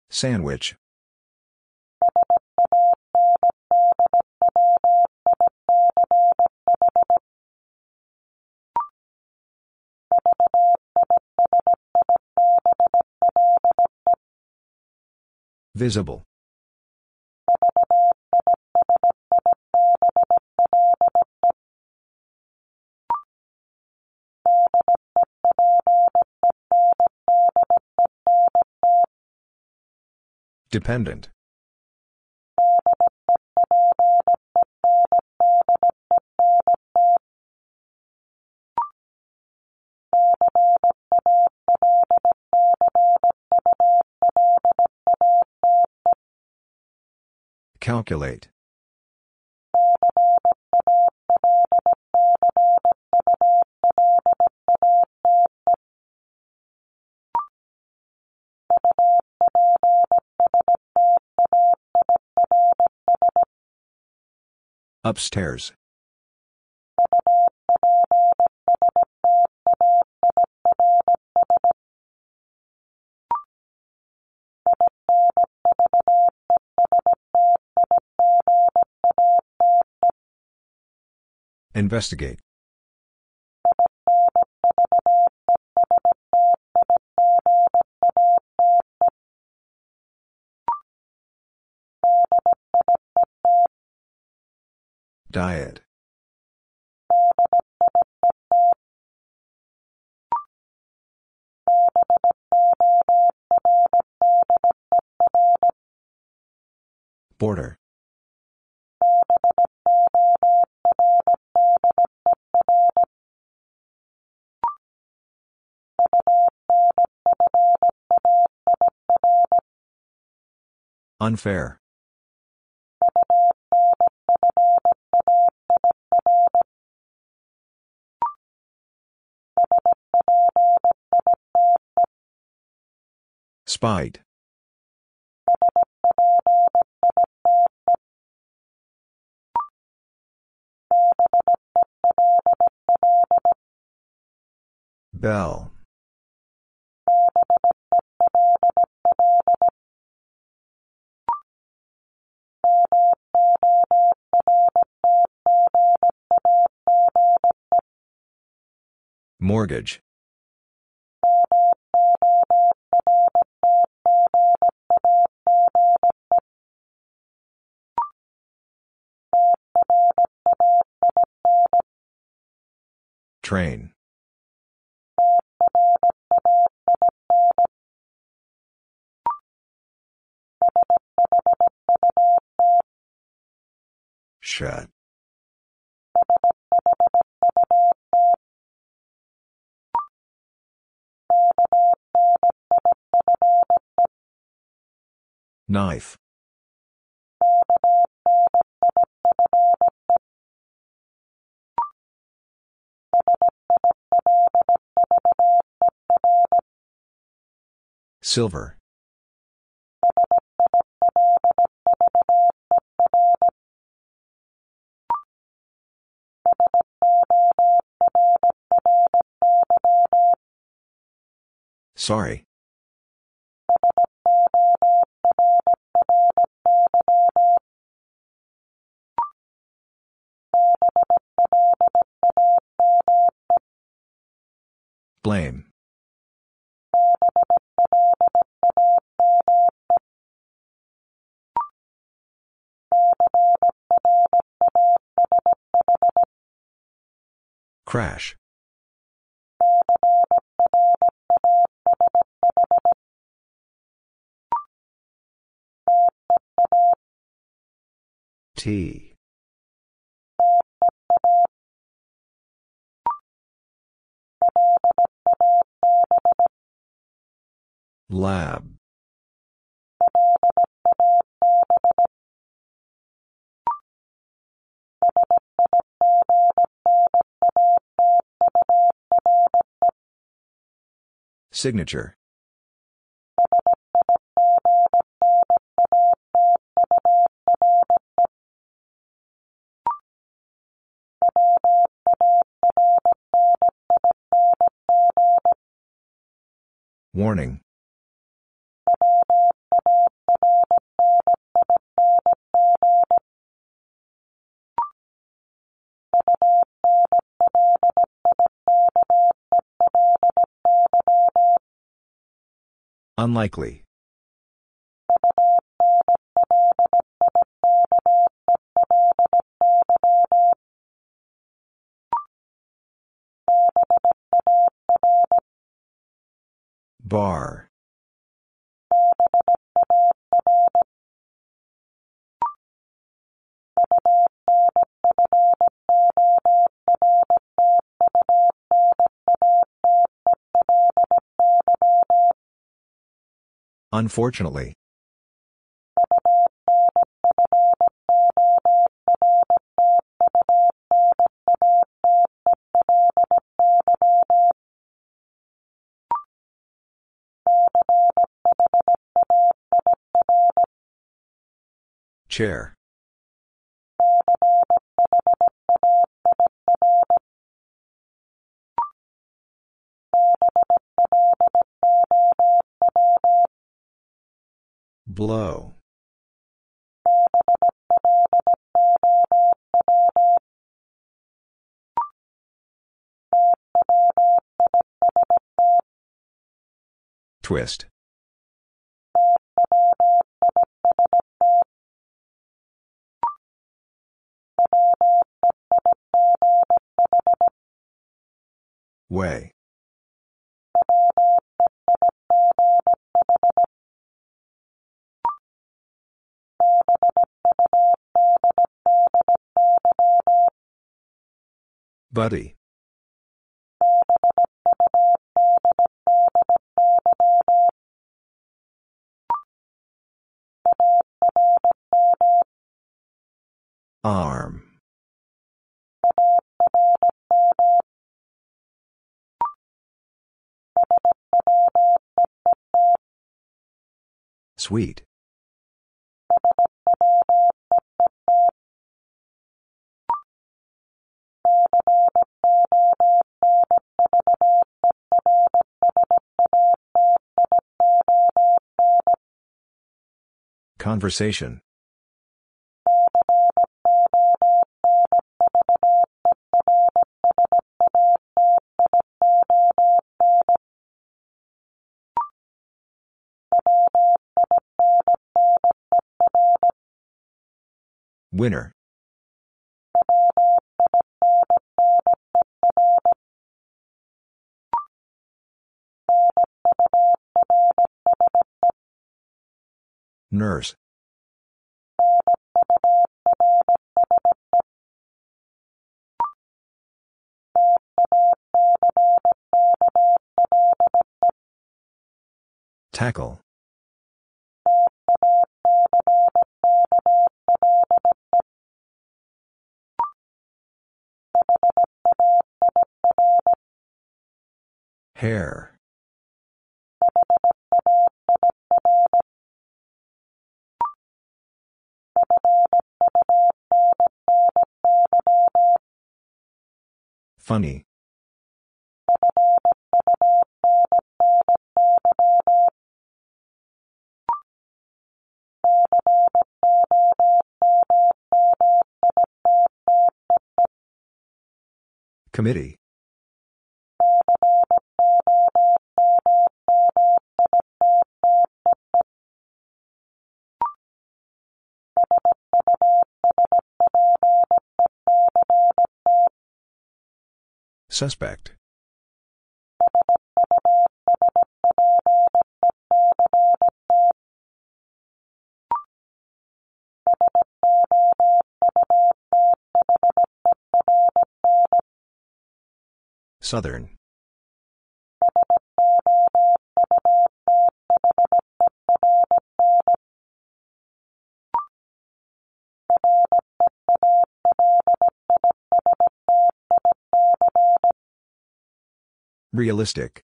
Sandwich. Visible. Dependent. Calculate. Upstairs. Investigate. Diet. Border. Unfair. Spite. Bell. Mortgage. Train. Shut. Knife. Silver. Sorry. Blame. Crash. T. Lab. Signature. Warning. Unlikely. Bar. Unfortunately. Chair. Blow. Twist. Way. Buddy. Arm. Sweet. Conversation. Winner. Nurse. Tackle. Hair. Funny. Committee. Suspect. Southern. Realistic.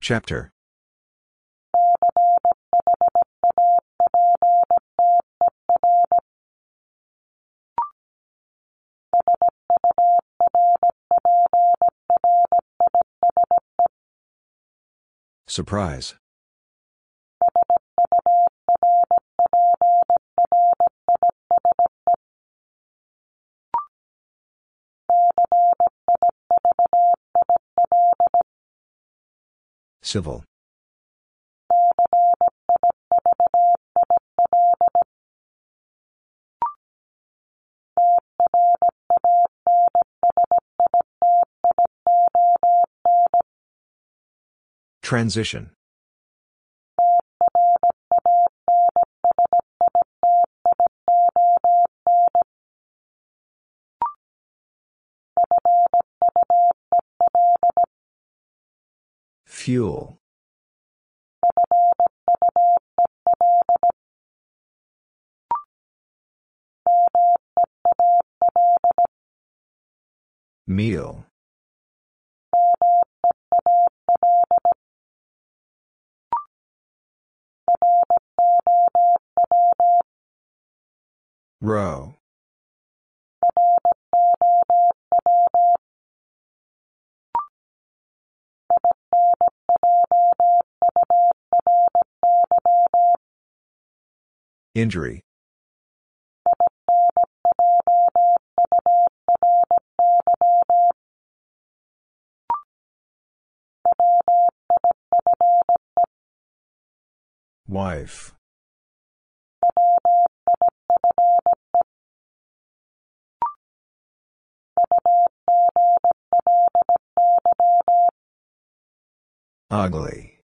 Chapter. Surprise. Civil. Transition. Fuel. Meal. Row. Injury. Wife. Ugly.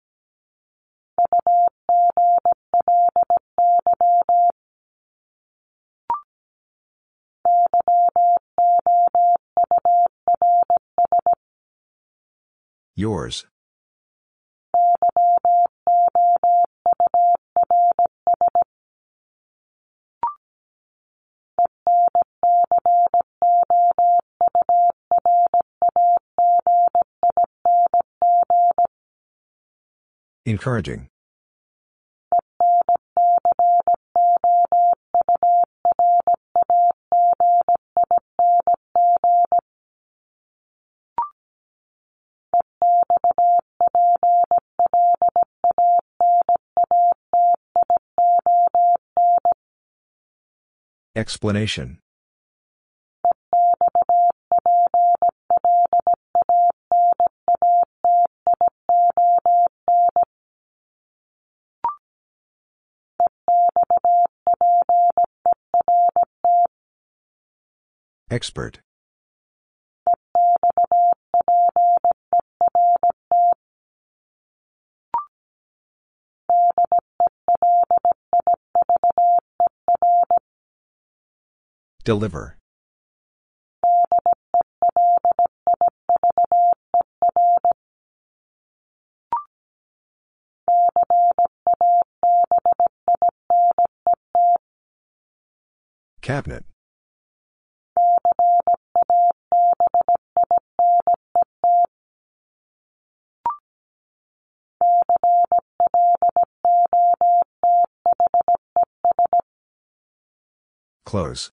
Yours. Encouraging. Explanation. Expert. Deliver. Cabinet. Close.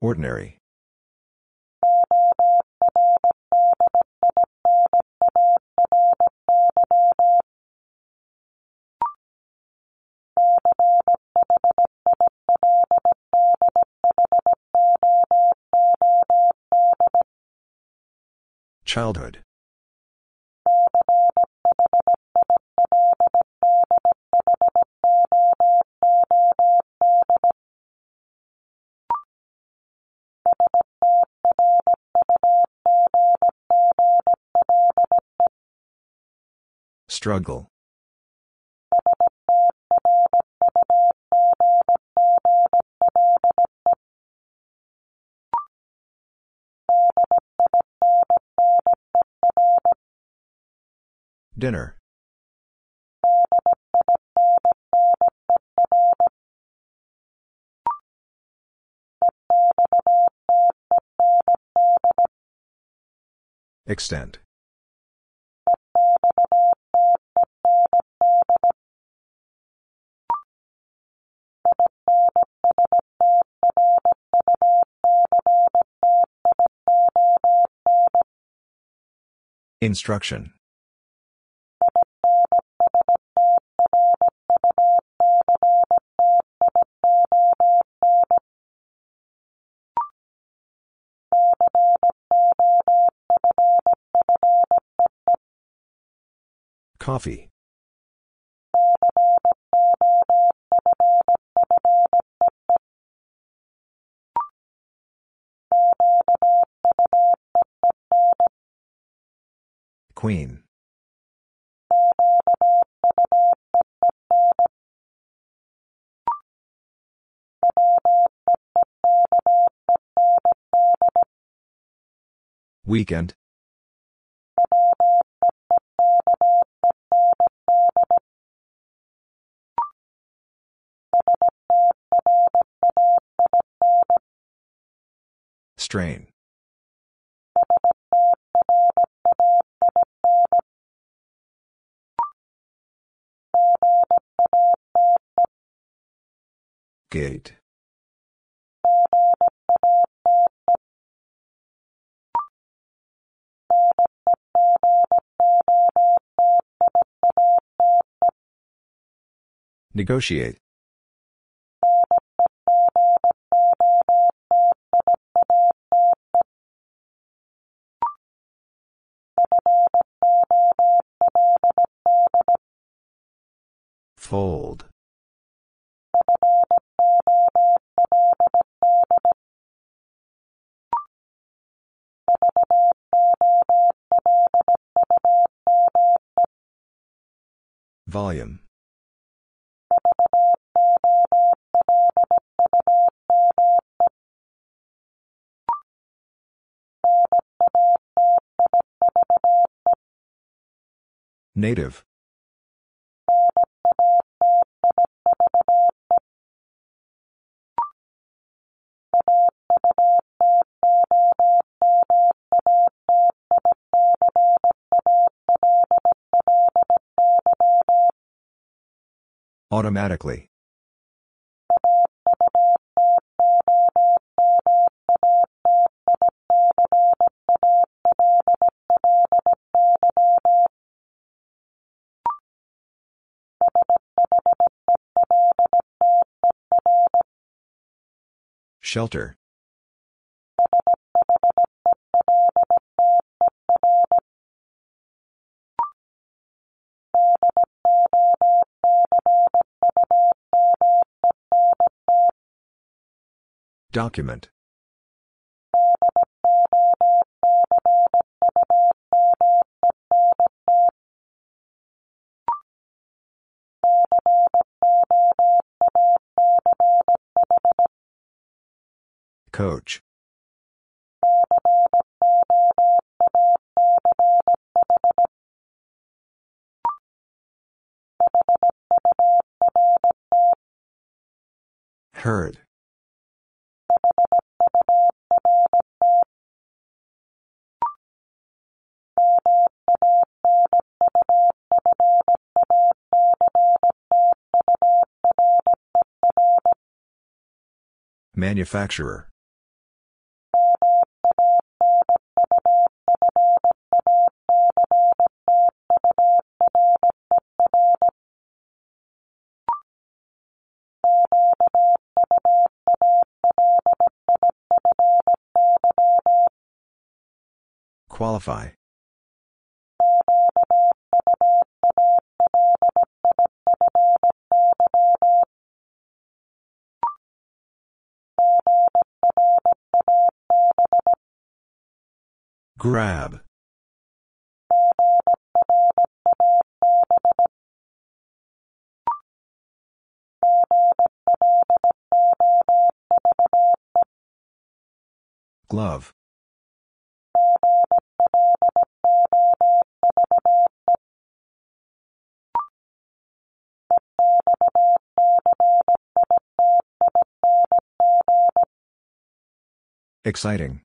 Ordinary. Childhood. Struggle. Dinner. Extent. Instruction. Coffee. Queen. Weekend. Strain. Gate. Negotiate. Fold. Volume. Native. Automatically. Shelter. Document. Coach. Heard. Manufacturer. Qualify. Grab. Glove. Exciting.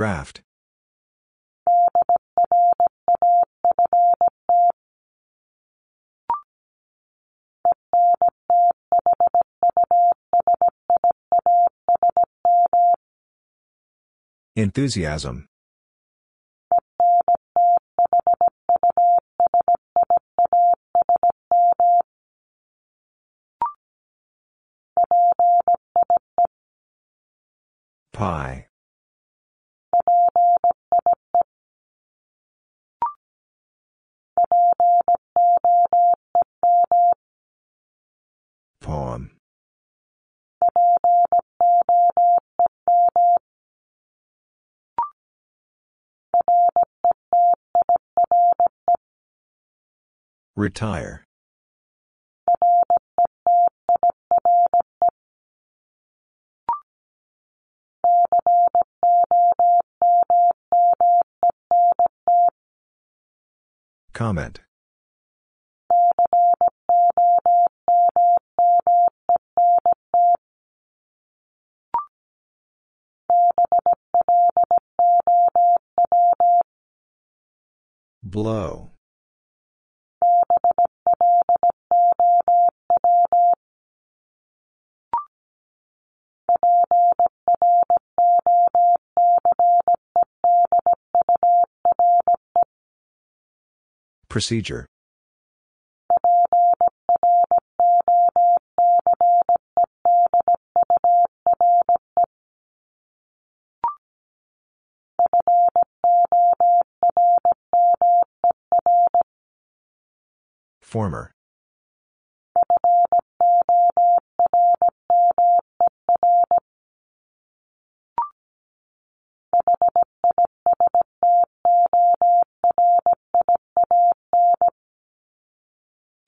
Draft. Enthusiasm. Pie. Retire. Comment. Blow. Procedure. Former.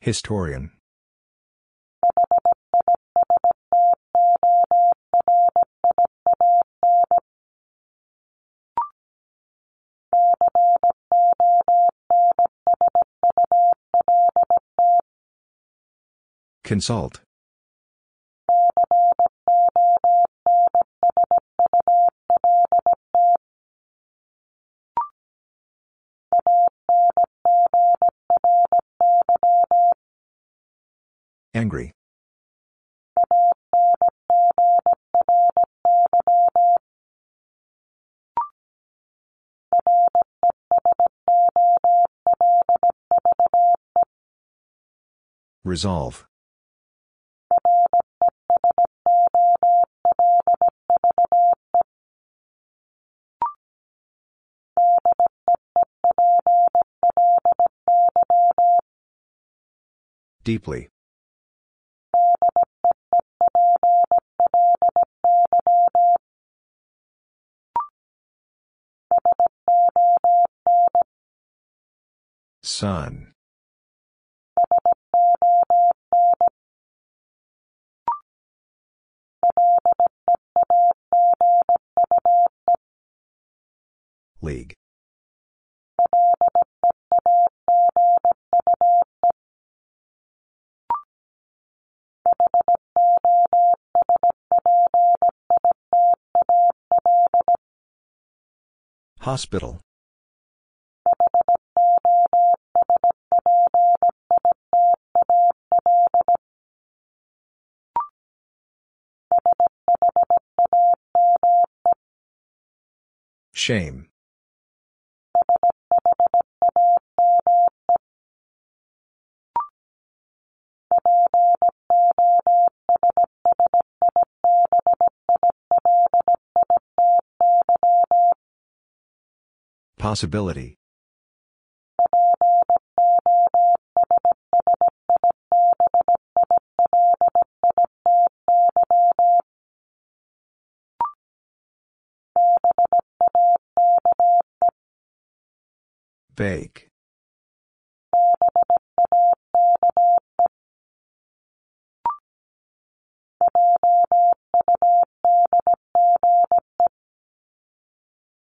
Historian. Consult. Resolve. Deeply. Sun. League. Hospital. Shame. Possibility. Bake.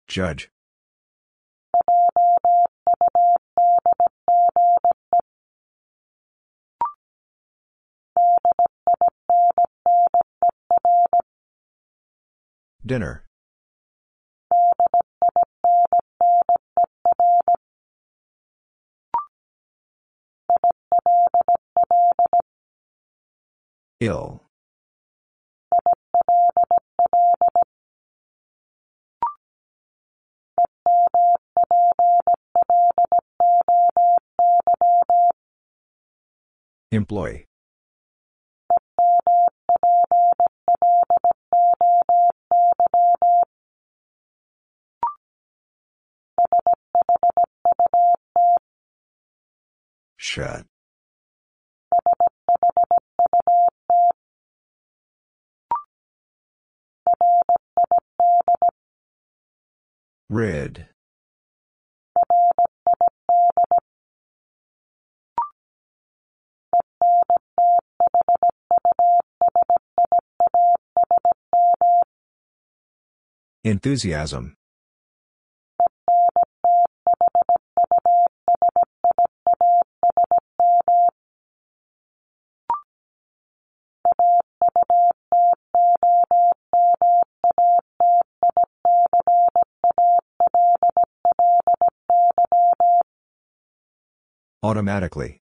Judge. Dinner. Ill. Employee. Shut. Red. Enthusiasm. Automatically.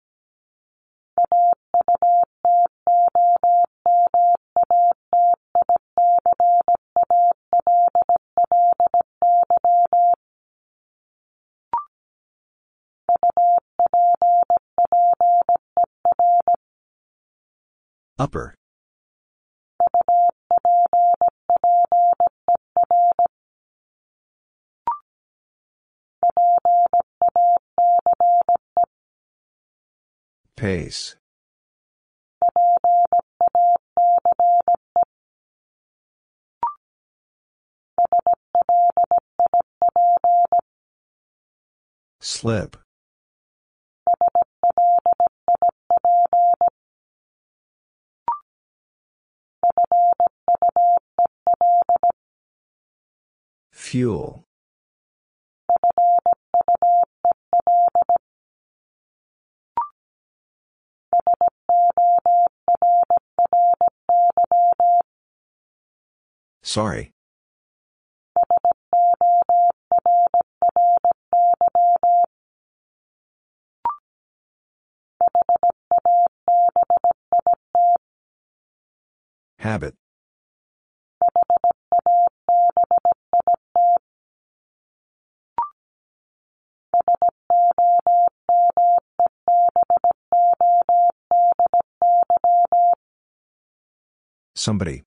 Upper. Pace. Slip. Fuel. Sorry. Habit. Somebody.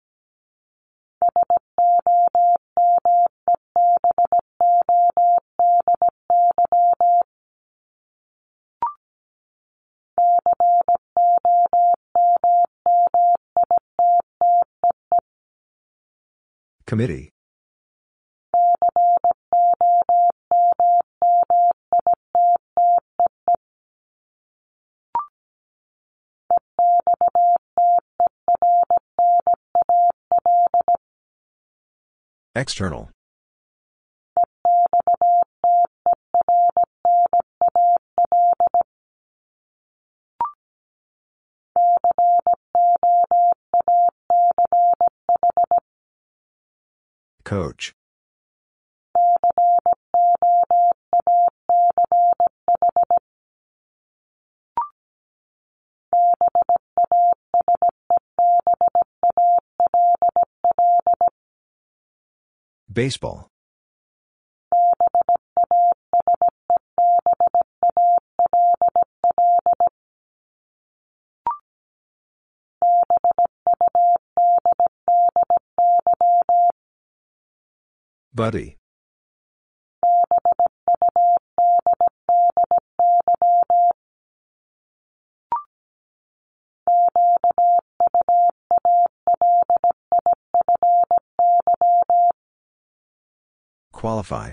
Committee. External. Coach. Baseball. Buddy. Qualify.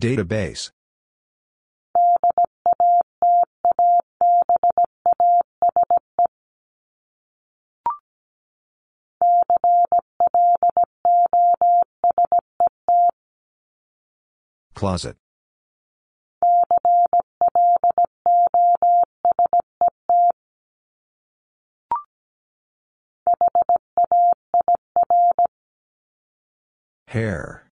Database. Closet. Hair.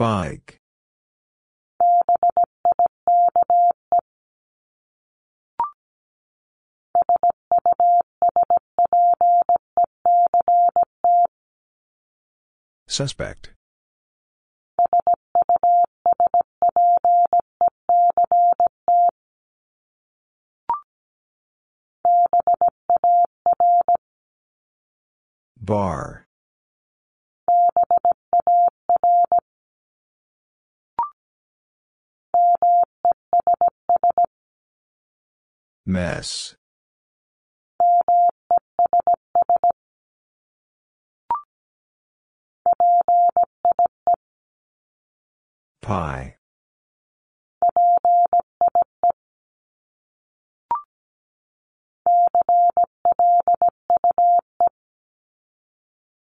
Bike. Suspect. Bar. Mess. Pie.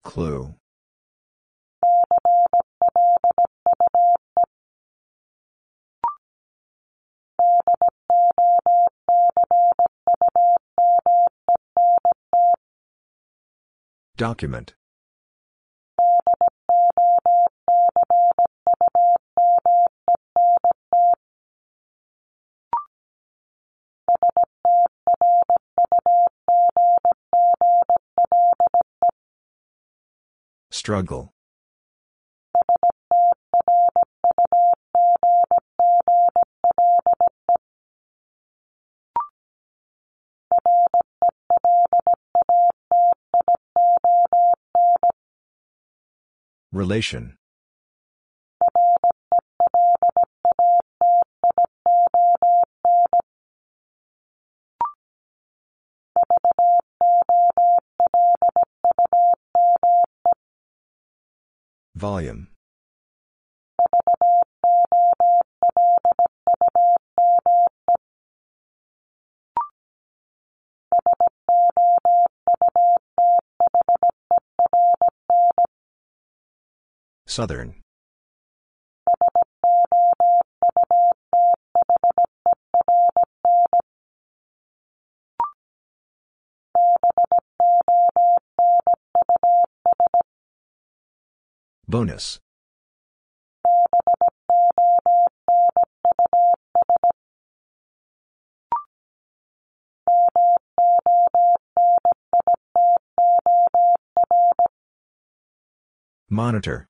Clue. Document. Struggle. Relation. Volume. Southern. Bonus. Monitor.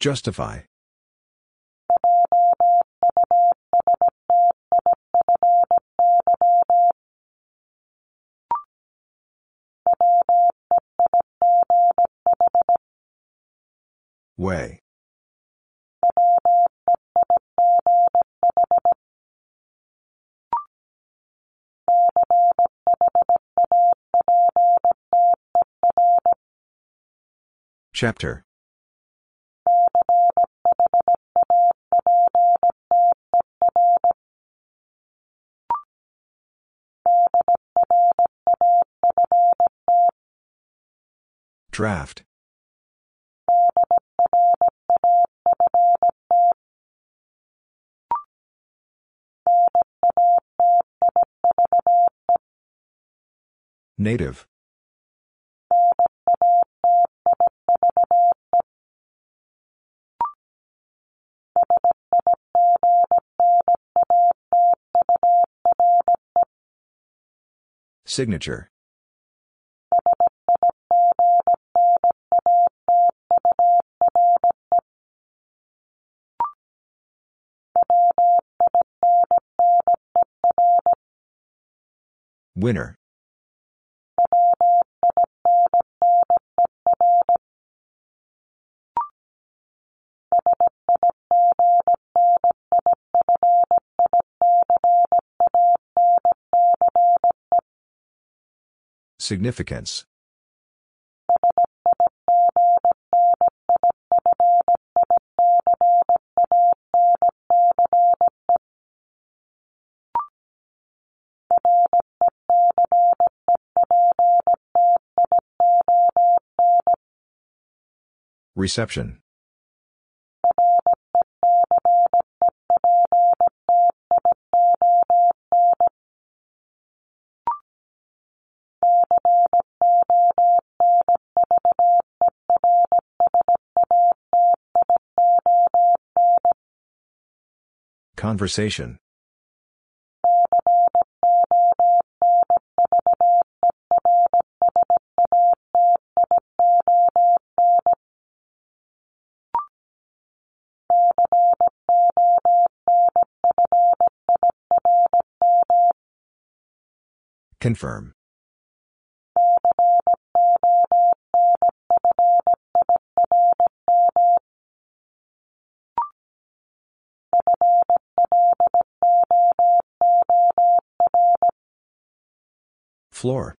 Justify. Way. Chapter. Draft. Native. Signature. Winner. Significance. Reception. Conversation. Confirm. Floor.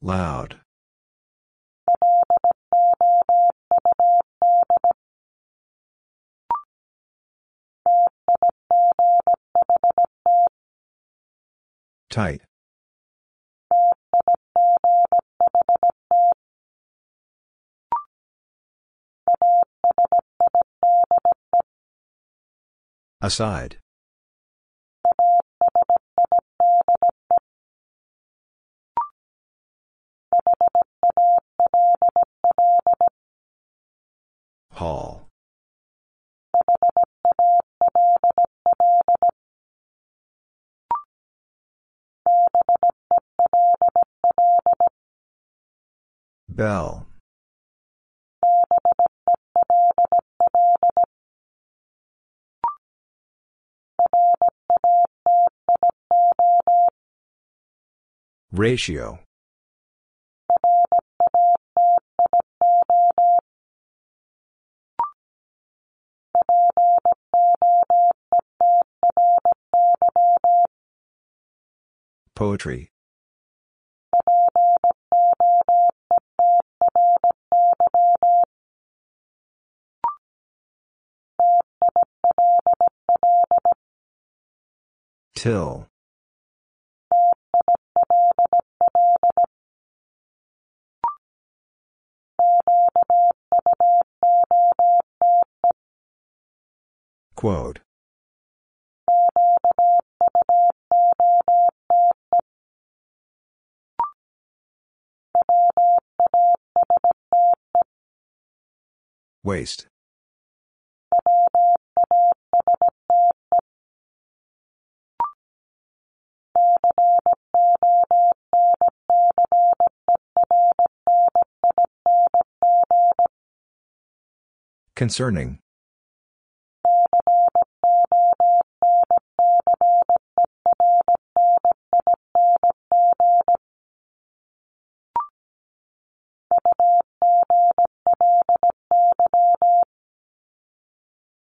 Loud. Tight. Aside. Hall. Bell. Ratio. Poetry. Till. Quote. Waste. Concerning.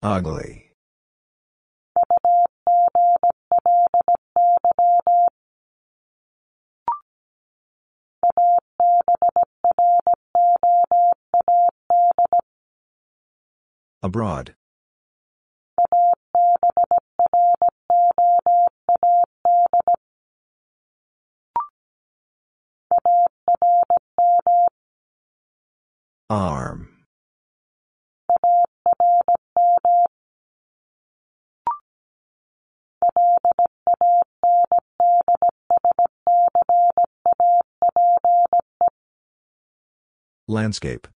Ugly. Abroad. Arm. Landscape.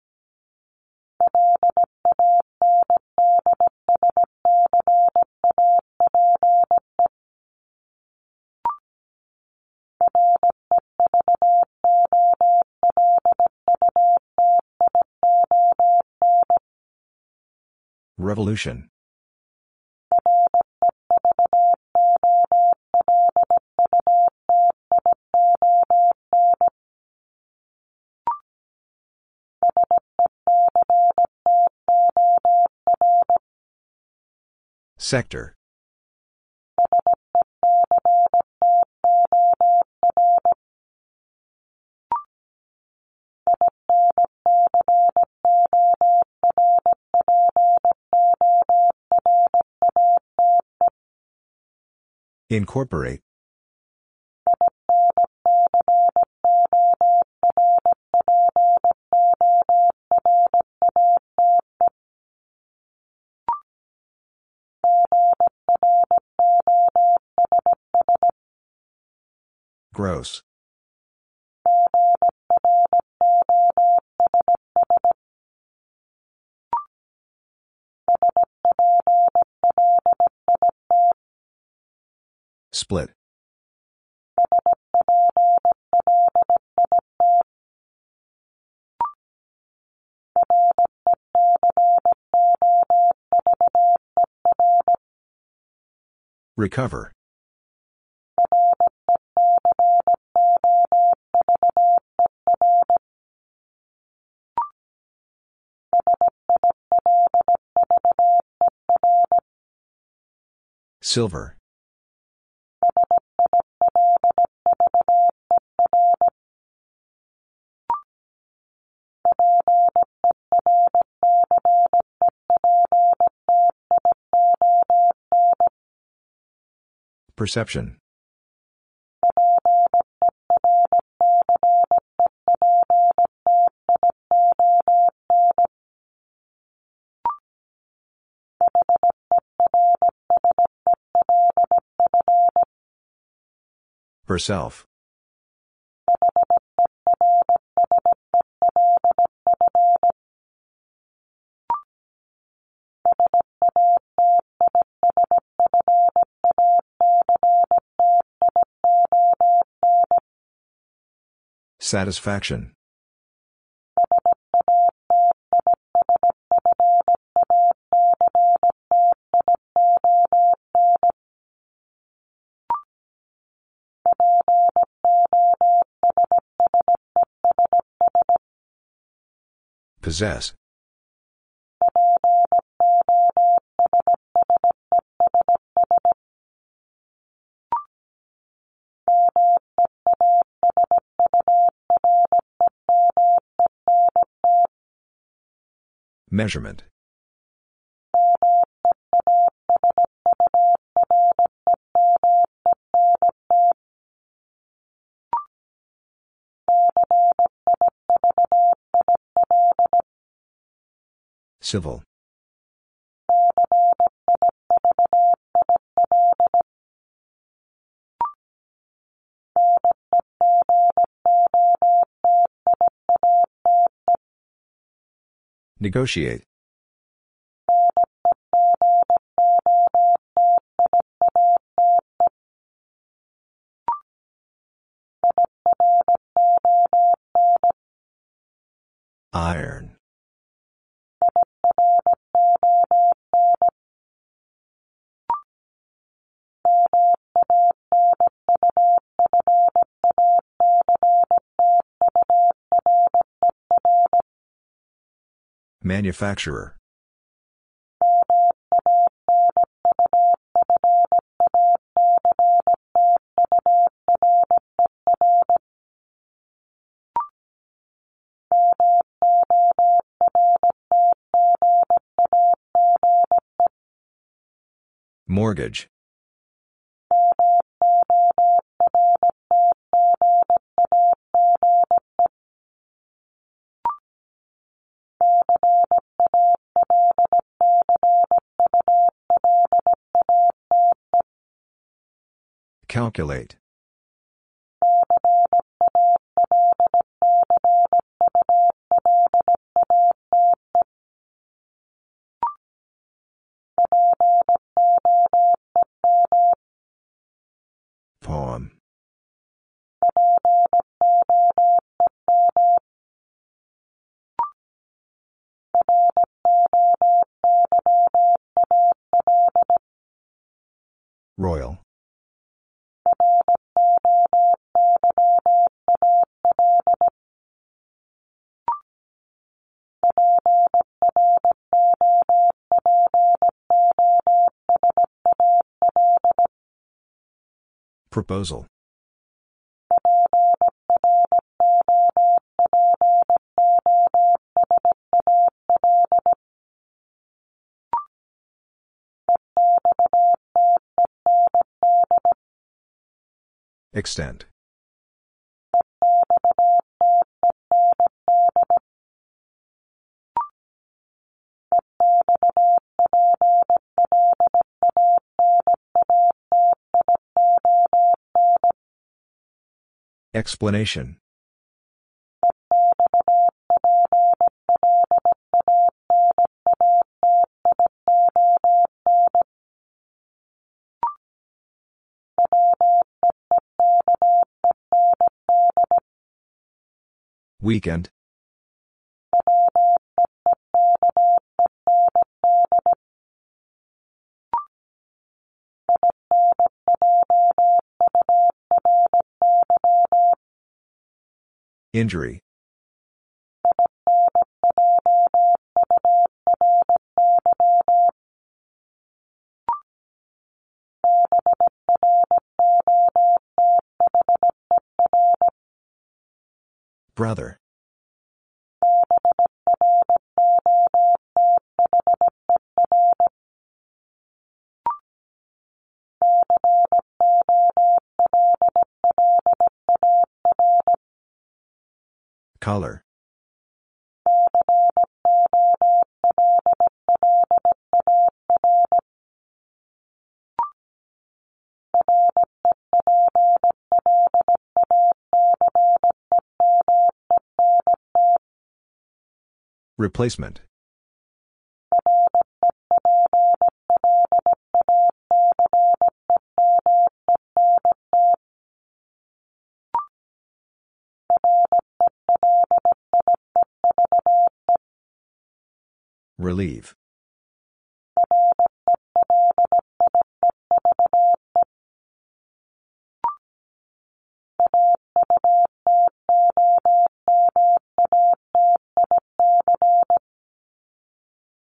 Revolution. Sector. Incorporate. Gross. Split. Recover. Silver. Perception. Herself. Satisfaction. Possess. Measurement. Civil. Negotiate. Manufacturer. Mortgage. Calculate. Proposal. Extent. Explanation Weekend. Injury. Brother. Color. Replacement. Relieve.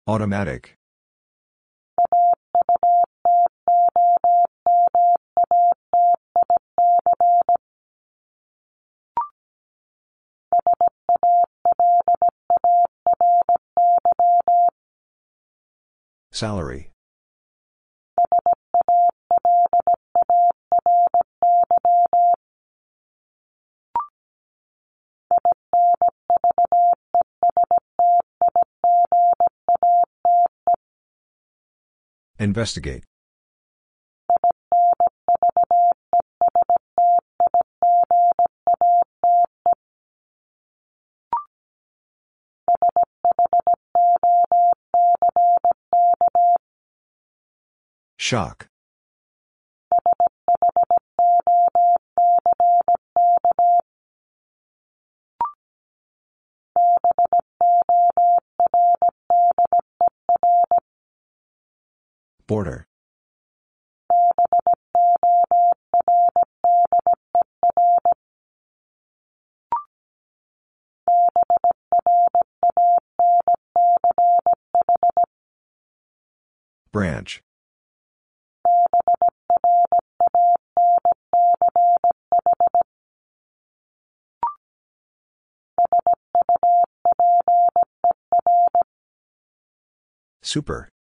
Automatic. Salary. Investigate. Shock. Border. Super.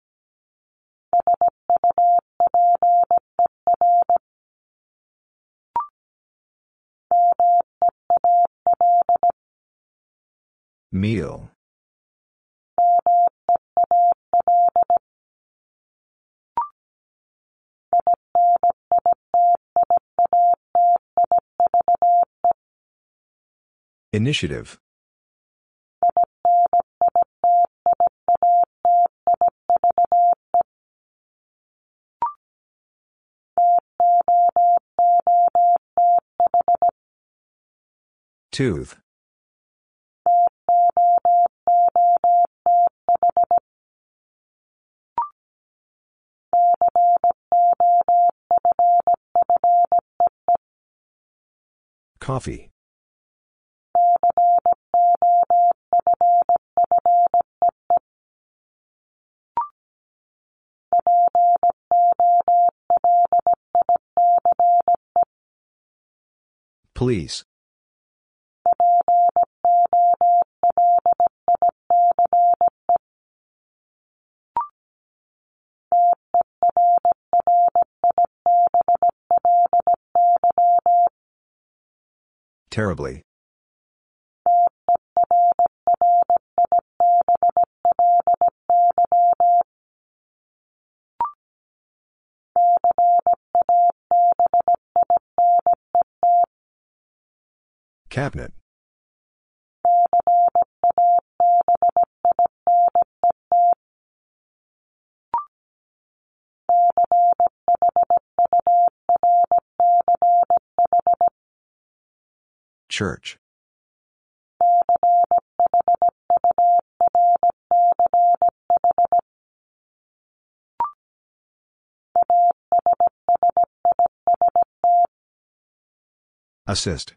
Meal. Initiative. Tooth. Coffee. Police. Terribly. Cabinet. Church. Assist.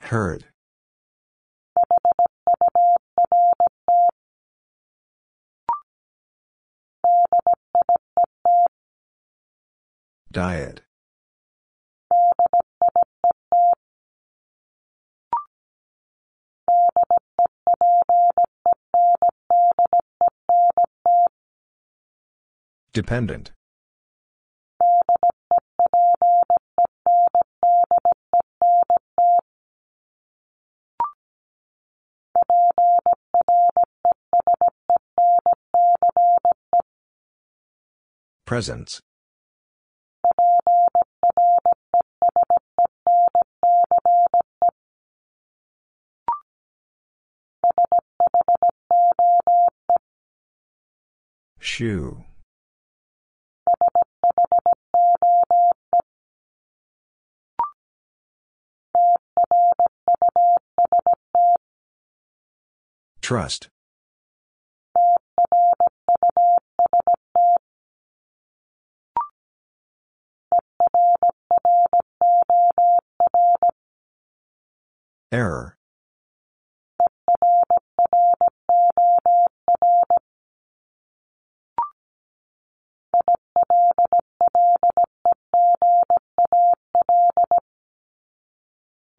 Heard. Diet. Dependent. Presence. Shoe. Trust. Error.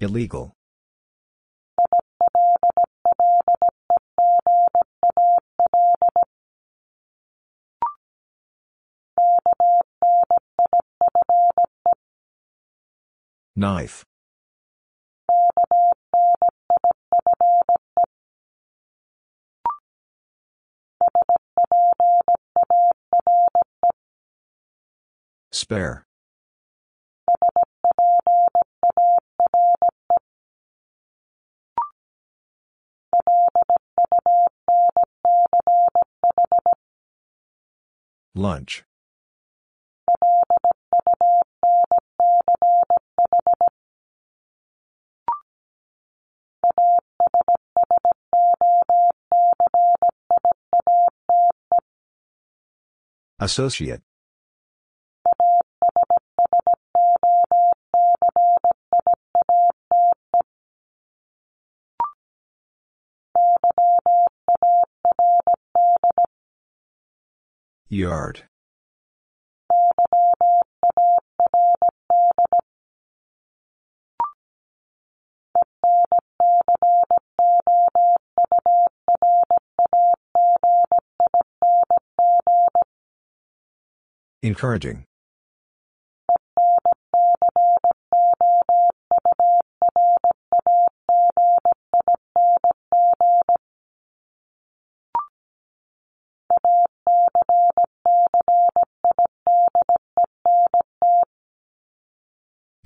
Illegal. Knife. Spare. Lunch. Associate. Yard. Encouraging.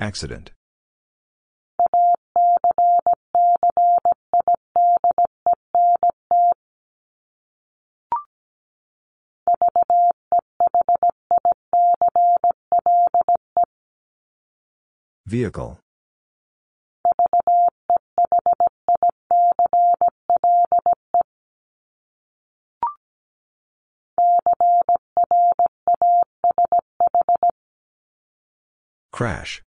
Accident. Vehicle. Crash.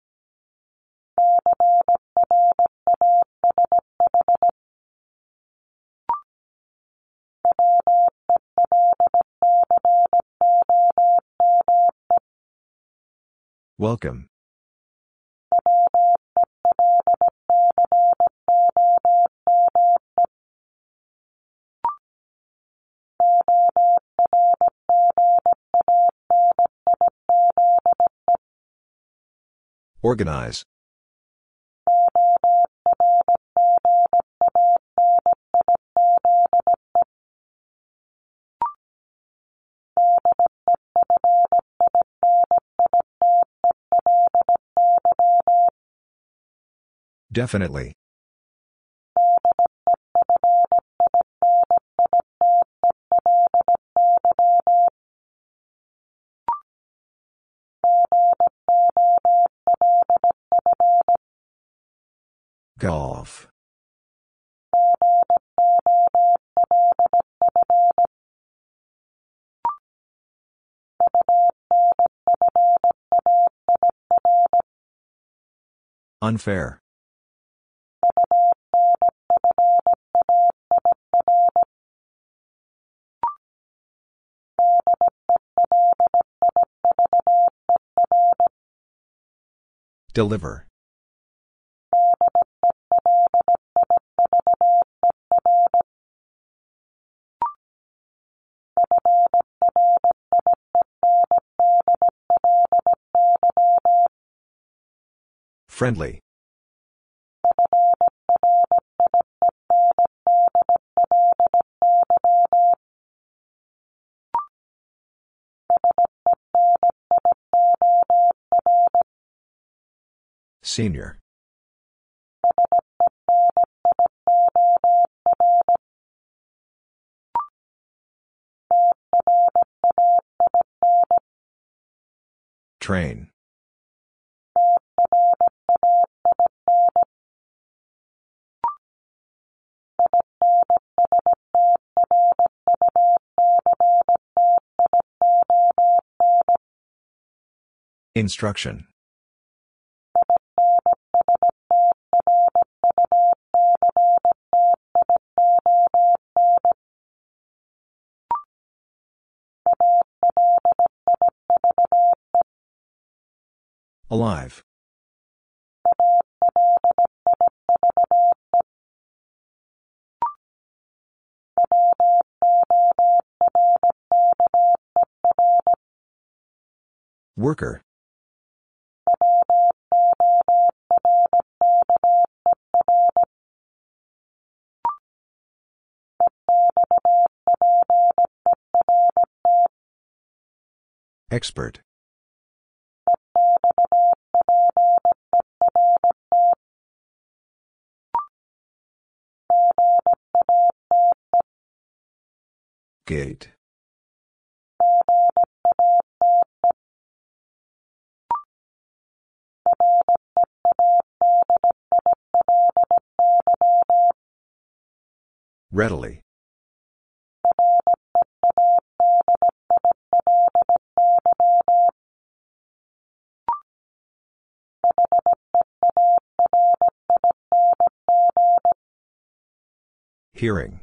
Welcome. Organize. Definitely. Golf. Unfair. Deliver. Friendly. Senior. Train. Instruction. Alive. Worker. Expert. Gate. Readily. Hearing.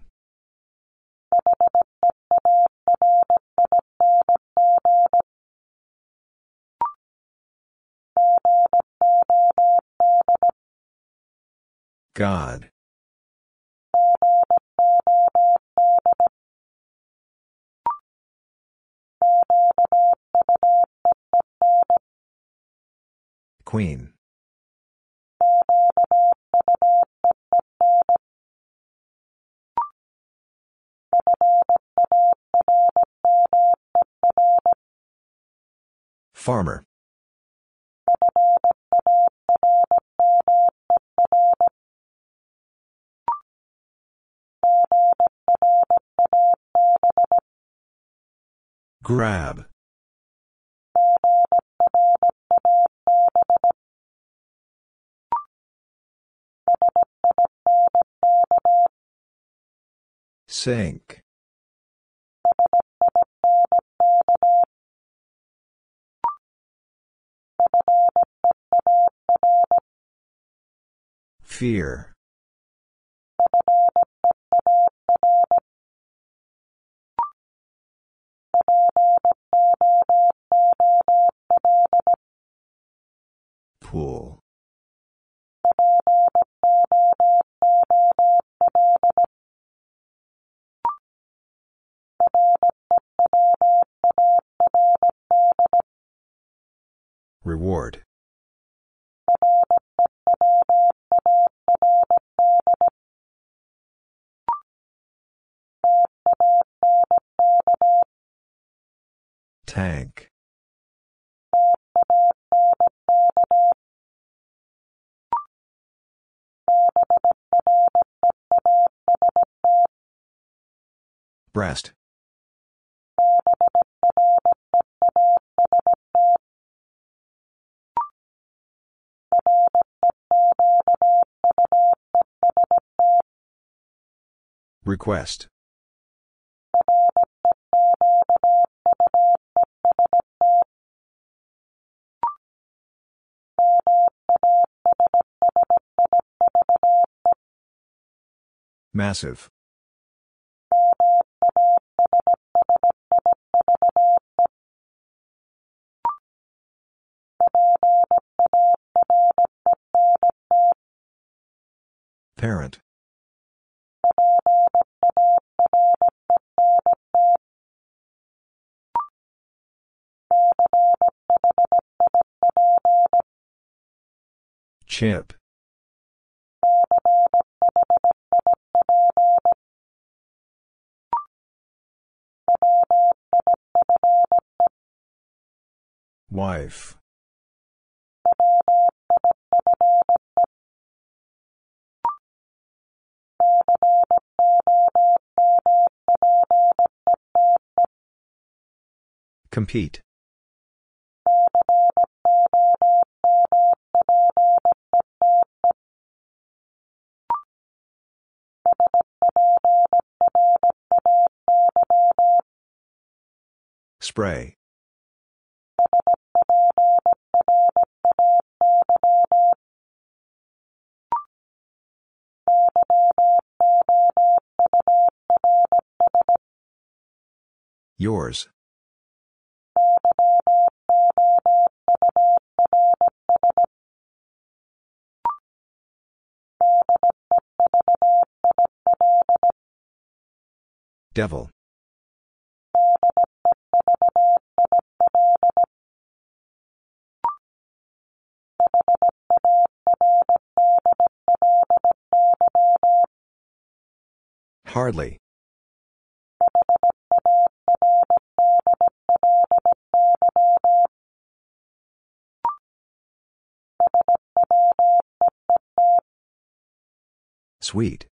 God. Queen. Farmer. Grab. Sink. Fear. Pool. Reward. Tank. Breast. Request. Massive. Parent. Chip. Wife. Compete. Spray. Yours. Devil. Hardly. Sweet.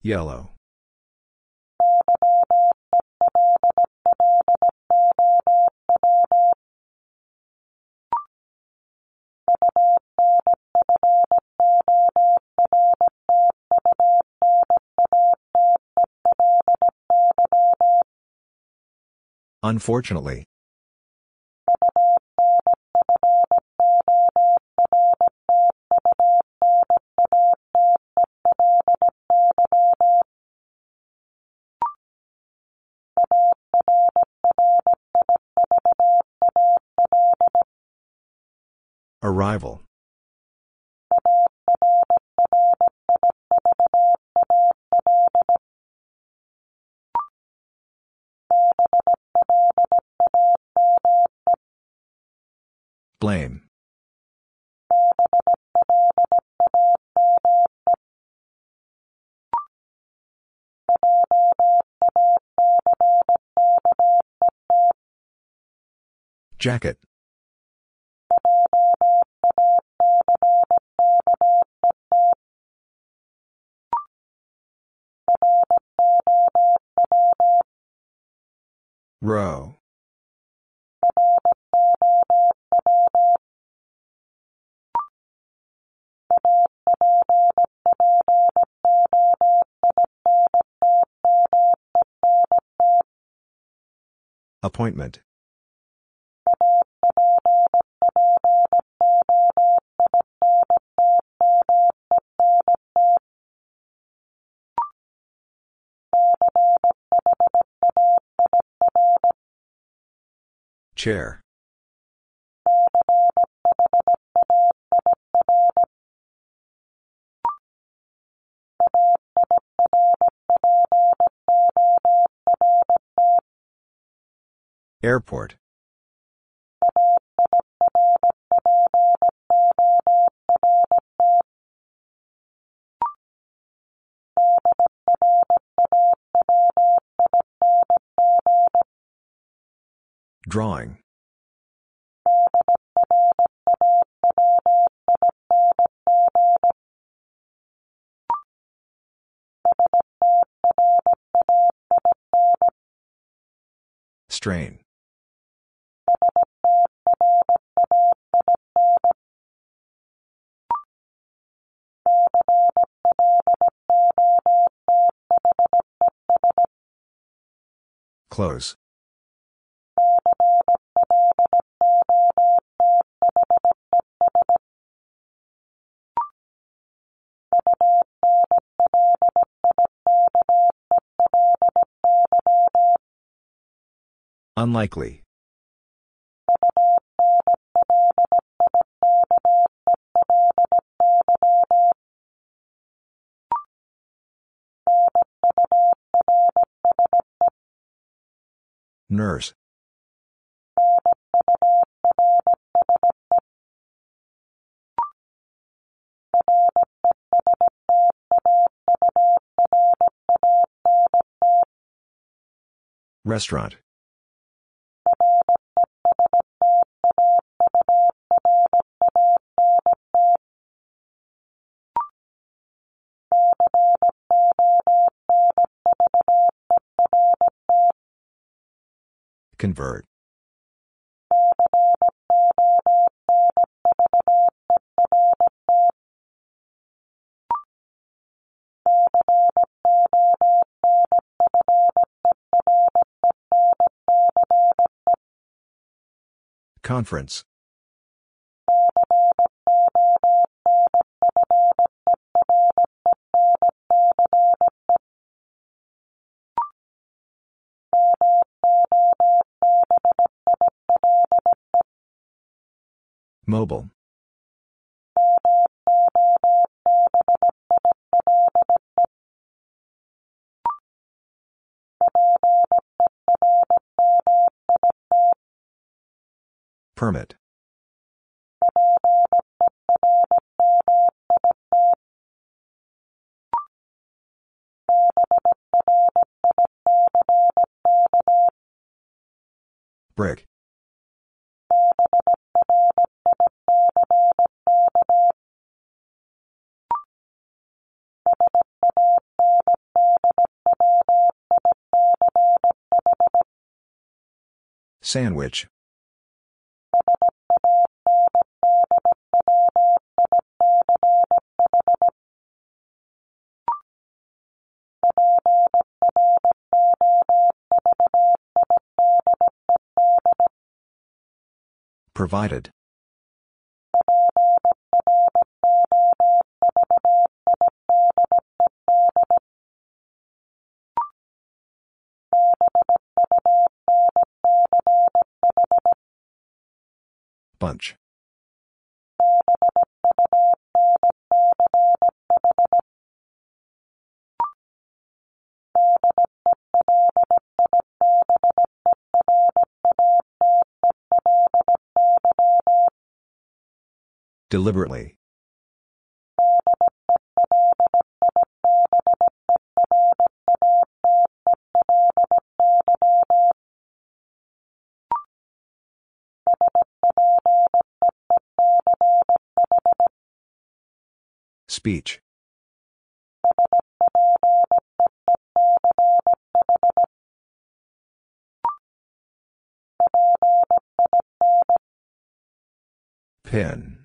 Yellow. Unfortunately. Arrival. Blame. Jacket. Row. Appointment. Chair. Airport. Drawing. Strain. Close. Unlikely. Nurse. Restaurant. Convert. Conference. Mobile. Permit. Brick. Sandwich. Provided. Deliberately. Speech. Pin.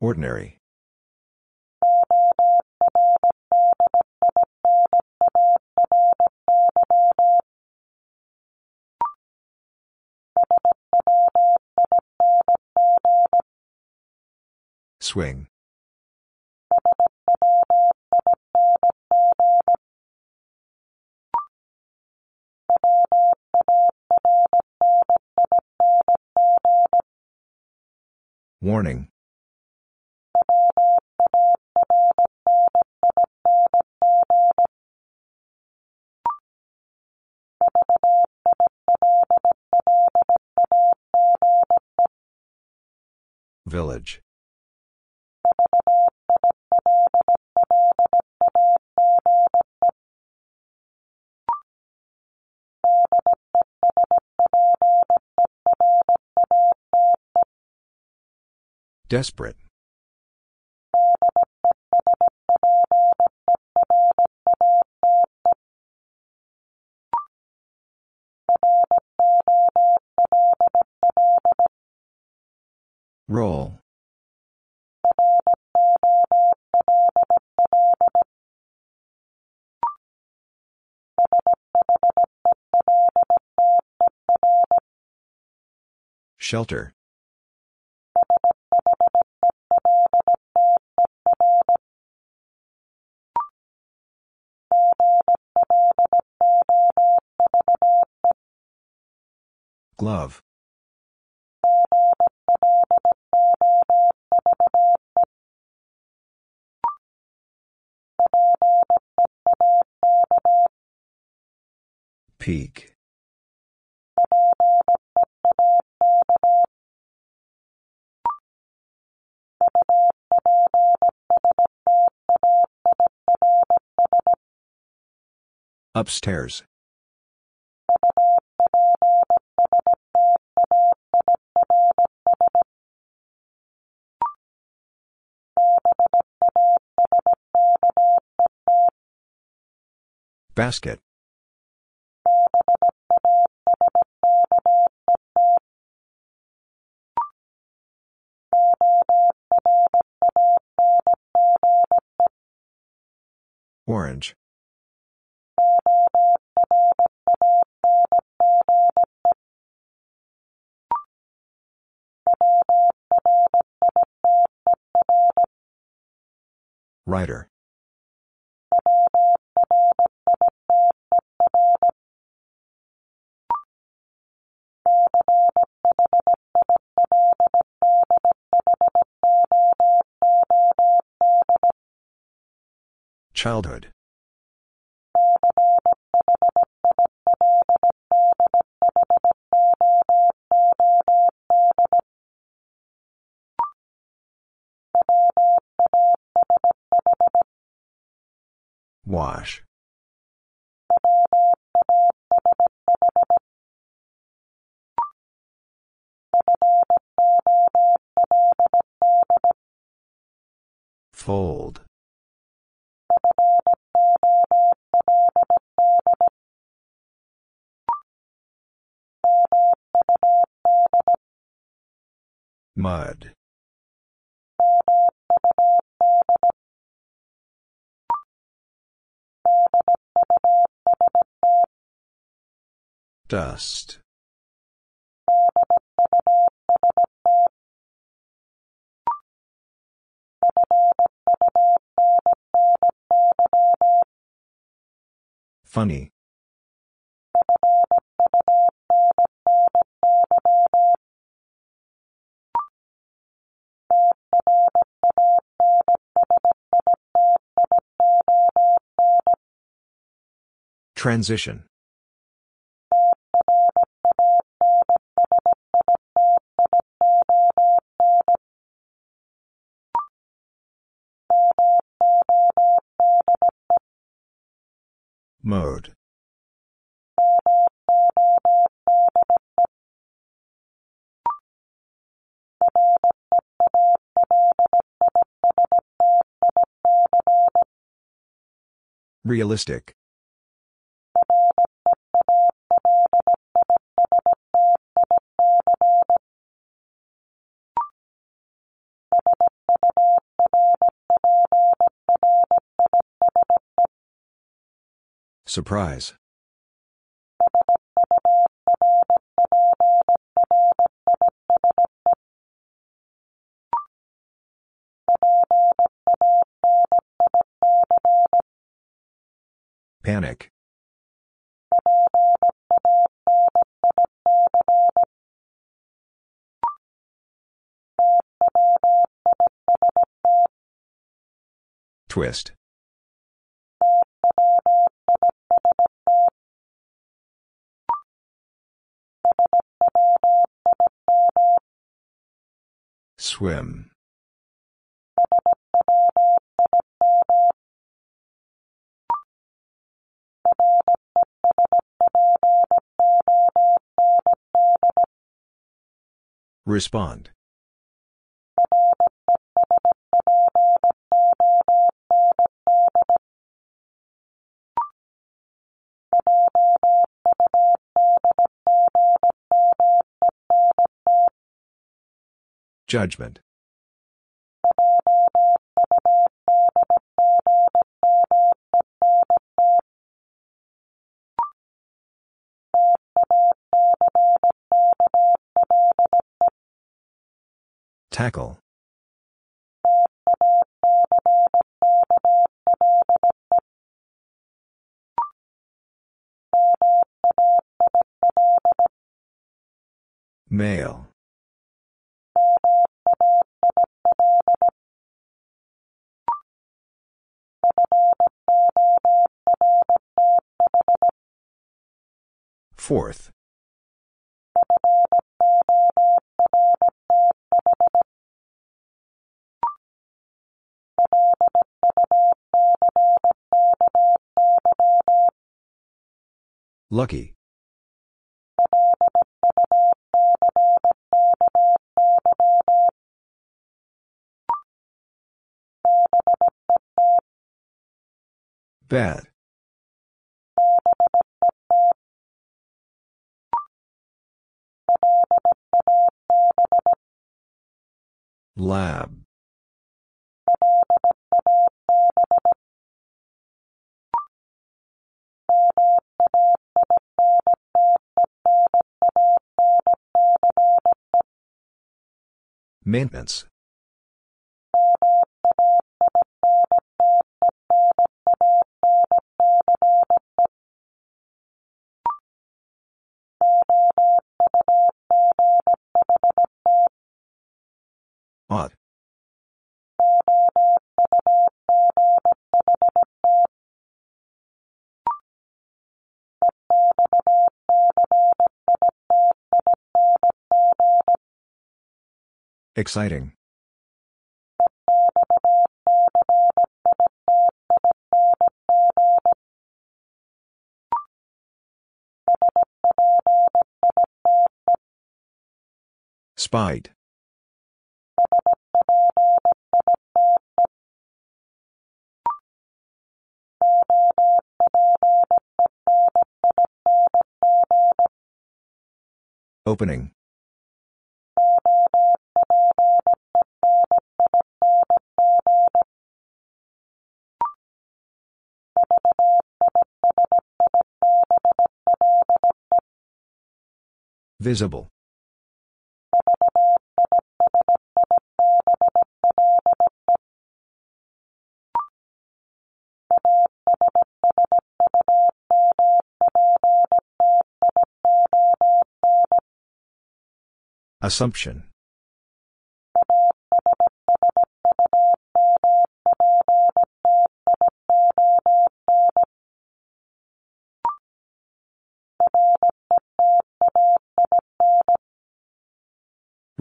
Ordinary. Swing. Warning. Village. Desperate. Roll. Shelter. Glove. Peak. Upstairs. Basket. Orange. Writer. Childhood. Wash. Fold. Mud. Dust. Funny. Transition. Mode. Realistic. Surprise. Panic. Twist. Swim. Respond. Judgment. Tackle. Male. Fourth. Lucky. Bad. Lab. Maintenance. Exciting. Spite. Opening. Visible. Assumption.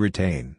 Retain.